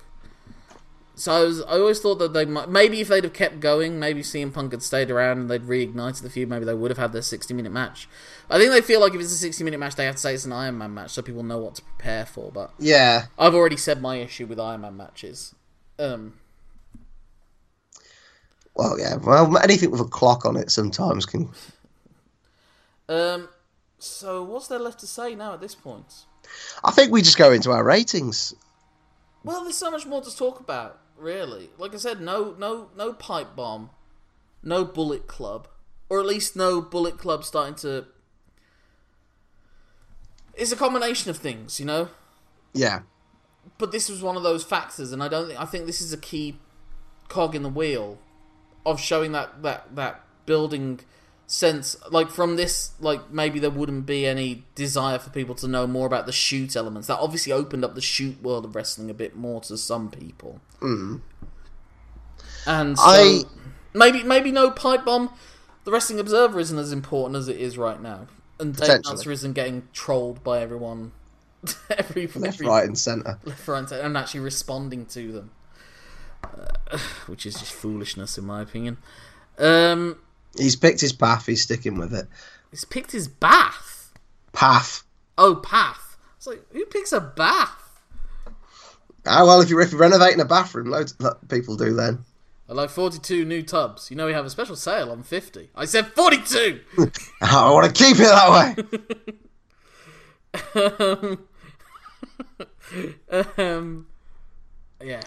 So I, was, I always thought that they might maybe if they'd have kept going, maybe CM Punk had stayed around and they'd reignited the feud. Maybe they would have had their sixty minute match. I think they feel like if it's a sixty minute match, they have to say it's an Iron Man match so people know what to prepare for. But
yeah
I've already said my issue with Iron Man matches. Um,
well yeah well anything with a clock on it sometimes can
um, so what's there left to say now at this point?
I think we just go into our ratings
Well, there's so much more to talk about, really. Like I said, no, no, no pipe bomb, no Bullet Club, or at least no Bullet Club starting to. It's a combination of things, you know.
yeah
But this was one of those factors, and I don't. Think, I think this is a key cog in the wheel of showing that that that building sense. Like from this, like maybe there wouldn't be any desire for people to know more about the shoot elements. That obviously opened up the shoot world of wrestling a bit more to some people.
Mm.
And so
I-
maybe maybe no pipe bomb. The Wrestling Observer isn't as important as it is right now, and Dave. Meltzer isn't getting trolled by everyone. every
left
every
right and center
left, right, and centre, and actually responding to them. uh, which is just foolishness in my opinion. Um,
He's picked his path. He's sticking with it.
he's picked his bath.
Path.
Oh, path. It's like who picks a bath?
Ah, well, if you're, renovating a bathroom, loads of people do then.
I like 42 new tubs. You know we have a special sale on 50. I said 42!
I want to keep it that way.
um, um, yeah.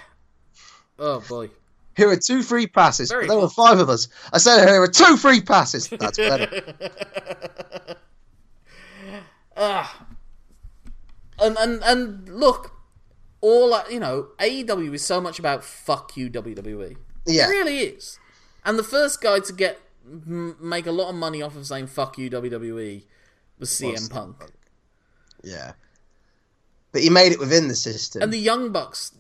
Oh boy.
Here are two free passes.
Very
there were five of us. I said here are two free passes. That's better.
Ah. And and and look, all you know, AEW is so much about fuck you WWE.
Yeah.
It really is. And the first guy to get m- make a lot of money off of saying fuck you WWE was CM
Was
Punk.
Yeah. But he made it within the system.
And the Young Bucks,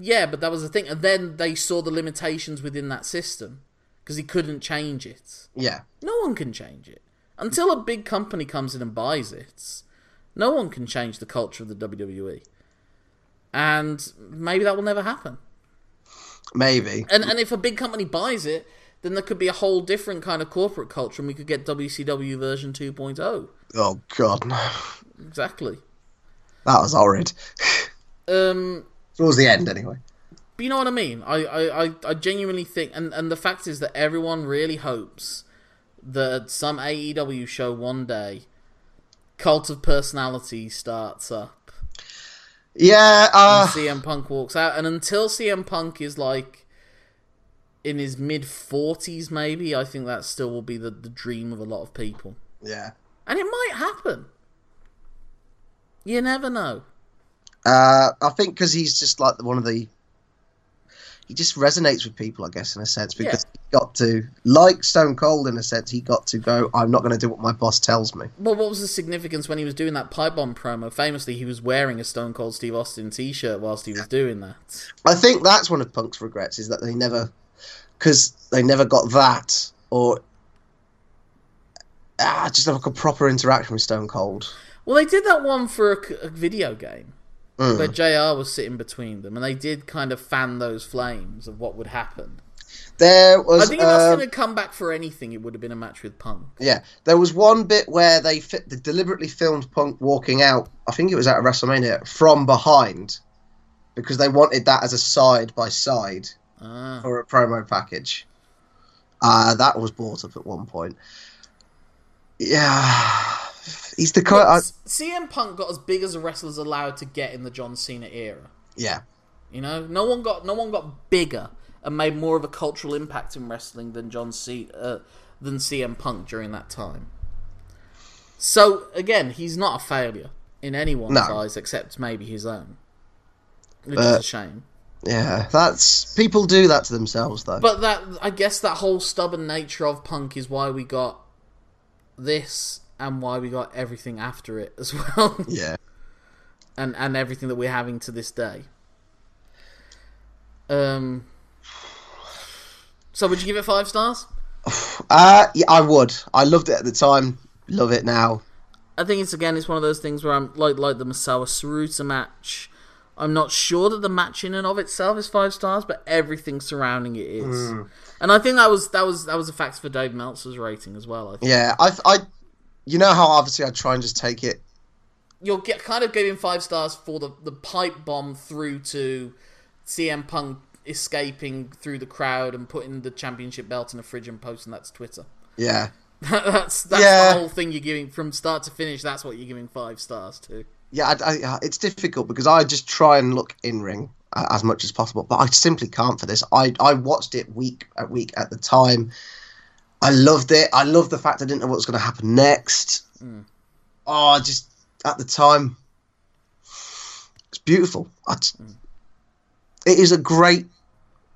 yeah, but that was the thing. And then they saw the limitations within that system because he couldn't change it.
yeah.
No one can change it until a big company comes in and buys it. No one can change the culture of the WWE, and maybe that will never happen.
Maybe.
And and if a big company buys it, then there could be a whole different kind of corporate culture, and we could get WCW version 2.0.
Oh, God. no.
Exactly.
That was horrid.
Um,
Towards the end, anyway.
But you know what I mean? I, I, I, genuinely think, and, and the fact is that everyone really hopes that some AEW show one day, Cult of Personality starts up,
Yeah, uh,
CM Punk walks out, and until CM Punk is like in his mid 40s, maybe, I think that still will be the, the dream of a lot of people.
yeah.
And it might happen. You never know.
Uh, I think because he's just like one of the. He just resonates with people, I guess, in a sense, because he got to, like Stone Cold, in a sense, he got to go, I'm not going to do what my boss tells me.
Well, what was the significance when he was doing that pipe bomb promo? Famously, he was wearing a Stone Cold Steve Austin T-shirt whilst he was doing that.
I think that's one of Punk's regrets, is that they never. Because they never got that, or. Ah, just like a proper interaction with Stone Cold.
Well, they did that one for a video game
Mm.
where JR was sitting between them, and they did kind of fan those flames of what would happen.
There was.
I think if that's
uh,
going to come back for anything, it would have been a match with Punk.
Yeah, there was one bit where they, fi- they deliberately filmed Punk walking out. I think it was out of WrestleMania from behind, because they wanted that as a side by side
Ah.
for a promo package. Uh, that was brought up at one point. Yeah, he's the kind. I,
CM Punk got as big as a wrestler's allowed to get in the John Cena era.
yeah,
You know, no one got no one got bigger and made more of a cultural impact in wrestling than John C uh, than CM Punk during that time. So again, he's not a failure in anyone's
No.
eyes except maybe his own, which
Uh,
is a shame.
yeah. That's people do that to themselves, though.
But that I guess that whole stubborn nature of Punk is why we got this and why we got everything after it as well,
yeah,
and and everything that we're having to this day. Um. So would you give it five stars?
uh, yeah, I would. I loved it at the time. Love it now.
I think it's again it's one of those things where I'm like like the Misawa Saruta match. I'm not sure that the match in and of itself is five stars, but everything surrounding it is. And I think that was that was that was a factor for Dave Meltzer's rating as well. I think.
Yeah, I, I, you know how obviously I try and just take it.
You're get, kind of giving five stars for the the pipe bomb through to CM Punk escaping through the crowd and putting the championship belt in a fridge and posting that to Twitter.
Yeah,
that's that's
Yeah.
the whole thing you're giving from start to finish. That's what you're giving five stars to.
yeah. I, I, it's difficult because I just try and look in ring uh, as much as possible, but I simply can't for this. I I watched it week at week at the time. I loved it. I loved the fact I didn't know what was going to happen next. Oh, just at the time, it's beautiful. Just- hmm. It is a great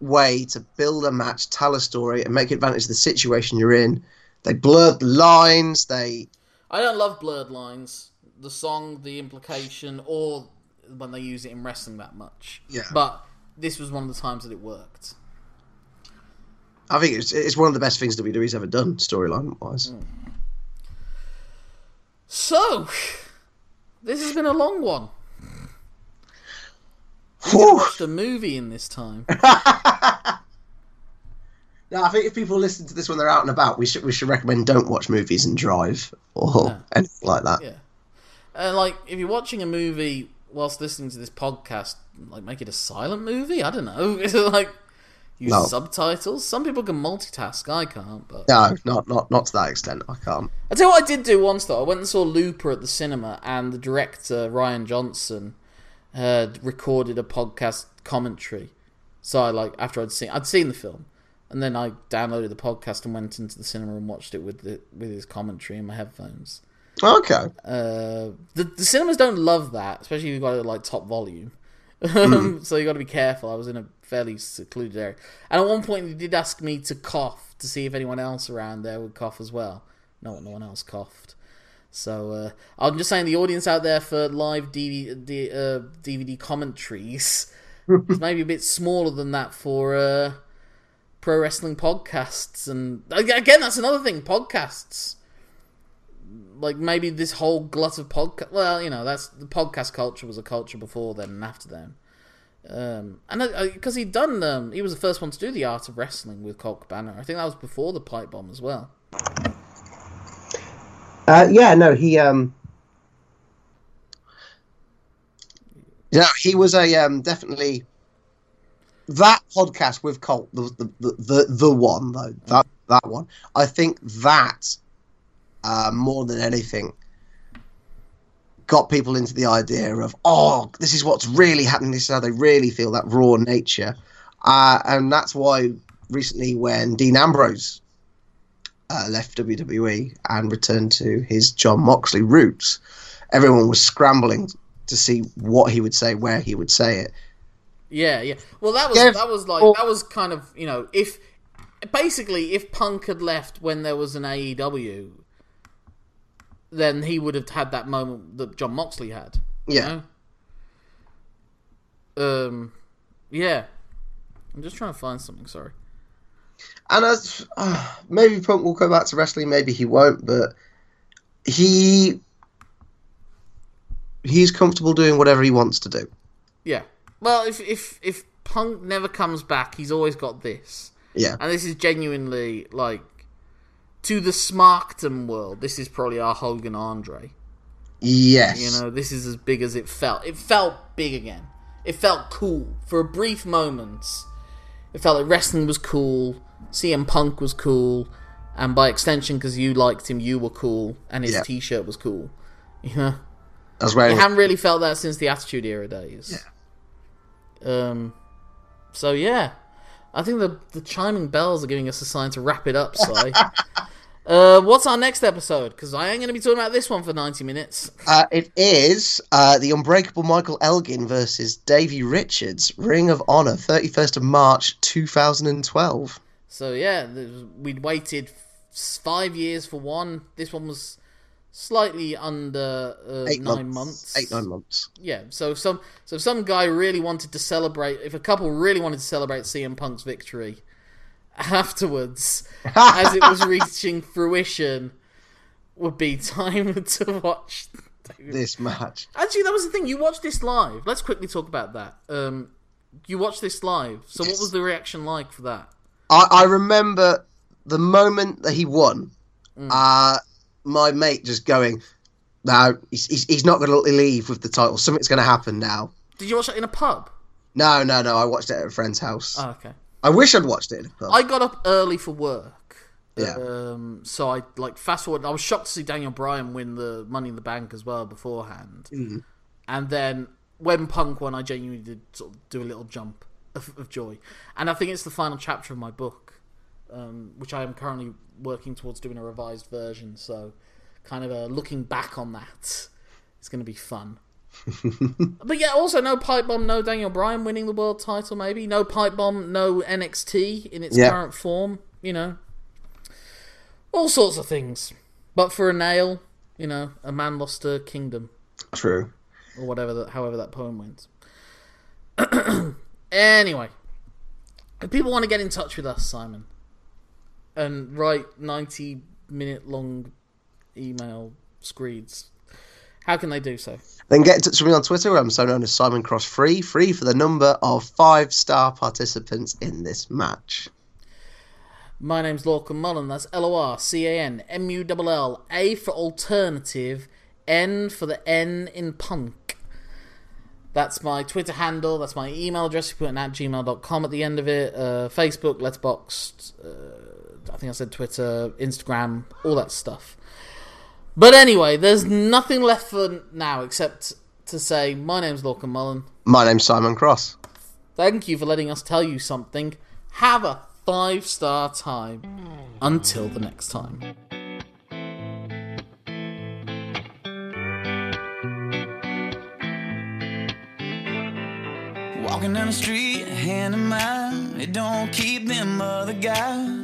way to build a match, tell a story, and make advantage of the situation you're in. They blurred the lines. They
I don't love blurred lines, the song, the implication, or when they use it in wrestling that much.
Yeah.
But this was one of the times that it worked.
I think it's it's one of the best things WWE's ever done storyline wise.
So, this has been a long one. have watched a movie in this time.
No, I think if people listen to this when they're out and about, we should we should recommend don't watch movies and drive or
No.
anything like that.
Yeah. Uh, like, if you're watching a movie whilst listening to this podcast, like, make it a silent movie? I don't know. like, use
No.
subtitles? Some people can multitask. I can't, but.
No, not not not to that extent. I can't.
I tell you what I did do once, though. I went and saw Looper at the cinema, and the director, Rian Johnson, had recorded a podcast commentary. So I, like, after I'd seen, I'd seen the film. And then I downloaded the podcast and went into the cinema and watched it with the, with his commentary in my headphones.
Okay.
Uh, the the cinemas don't love that, especially if you've got it like top volume.
Hmm.
so you got to be careful. I was in a fairly secluded area, and at one point they did ask me to cough to see if anyone else around there would cough as well. No, no one else coughed. So uh, I'm just saying, the audience out there for live DVD, uh, DVD commentaries is maybe a bit smaller than that for uh, pro wrestling podcasts. And again, that's another thing. Podcasts like maybe this whole glut of podcast. Well, you know, that's the podcast culture was a culture before then and after them. Um, and because he'd done, um, he was the first one to do the art of wrestling with Colt Cabana. I think that was before the pipe bomb as well.
Uh, yeah, no, he um, yeah, he was a um, definitely that podcast with Colt, the the the, the, the one though that that one. I think that uh, more than anything got people into the idea of oh, this is what's really happening. This is how they really feel that raw nature, uh, and that's why recently when Dean Ambrose uh, left WWE and returned to his Jon Moxley roots, everyone was scrambling to see what he would say, where he would say it.
Yeah, yeah. Well, that was
Yeah,
that was like
well-
that was kind of you know if basically if Punk had left when there was an AEW, then he would have had that moment that Jon Moxley had.
Yeah.
know? Um. Yeah. I'm just trying to find something. Sorry.
And as uh, maybe Punk will go back to wrestling, maybe he won't, but he he's comfortable doing whatever he wants to do.
Yeah. Well, if if if Punk never comes back, he's always got this,
Yeah,
and this is genuinely like to the Smarkdom world. This is probably our Hogan Andre.
yes,
You know, this is as big as it felt. It felt big again. It felt cool for a brief moment. It felt like wrestling was cool. CM Punk was cool, and by extension, because you liked him, you were cool, and his
Yeah.
T-shirt was cool. You know.
Was wearing.
You haven't really felt that since the Attitude Era days. Yeah. Um. So yeah, I think the the chiming bells are giving us a sign to wrap it up. Si. uh, what's our next episode? Because I ain't going to be talking about this one for ninety minutes.
Uh, it is uh, the Unbreakable Michael Elgin versus Davey Richards, Ring of Honor, thirty first of March, two thousand and twelve.
So yeah, we'd waited five years for one. This one was slightly under uh,
Eight
nine
months.
months.
Eight nine months.
Yeah. So some so some guy really wanted to celebrate. If a couple really wanted to celebrate CM Punk's victory afterwards, as it was reaching fruition, would be time to watch.
This match.
Actually, that was the thing. You watched this live. Let's quickly talk about that. Um, you watched this live. So what was the reaction like for that?
I, I remember the moment that he won.
Mm.
Uh, my mate just going, "No, he's, he's, he's not going to leave with the title. Something's going to happen now."
Did you watch it in a pub?
No, no, no. I watched it at a friend's house.
Oh, okay.
I wish I'd watched it in a pub.
I got up early for work.
Yeah.
Um, so I like fast forward. I was shocked to see Daniel Bryan win the Money in the Bank as well beforehand.
Mm.
And then when Punk won, I genuinely did sort of do a little jump of, of joy. And I think it's the final chapter of my book, um, which I am currently working towards doing a revised version. So, kind of uh, looking back on that, it's going to be fun. but yeah, also no pipe bomb, no Daniel Bryan winning the world title. Maybe no pipe bomb, no NXT in its current form. You know, all sorts of things. But for a nail, you know, a man lost a kingdom
True.
or whatever that, however that poem went. anyway, if people want to get in touch with us, Simon, and write ninety minute long email screeds, How can they do so?
Then get in touch with me on Twitter, I'm so known as Simon Cross Free, free for the number of five star participants in this match.
My name's Lorcan Mullan. That's L O R C A N M U L L. A for alternative, N for the N in punk. That's my Twitter handle. That's my email address. You put it at gmail.com at the end of it. Uh, Facebook, Letterboxd. Uh, I think I said Twitter, Instagram, all that stuff. But anyway, there's nothing left for now except to say my name's Lorcan Mullan.
My name's Simon Cross.
Thank you for letting us tell you something. Have a five star time. Until the next time.
Walking down the street, hand in mine, it don't keep them other guys.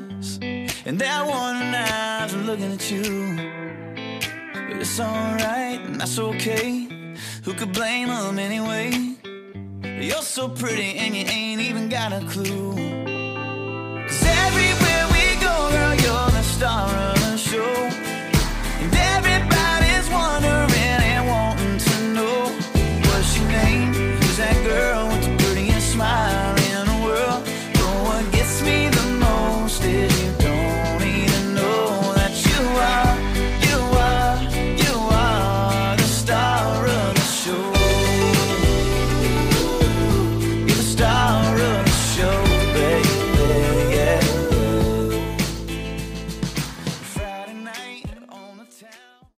And that one eyes are looking at you. But it's alright, and that's okay. Who could blame them anyway? You're so pretty and you ain't even got a clue. Cause everywhere we go, girl, you're the star of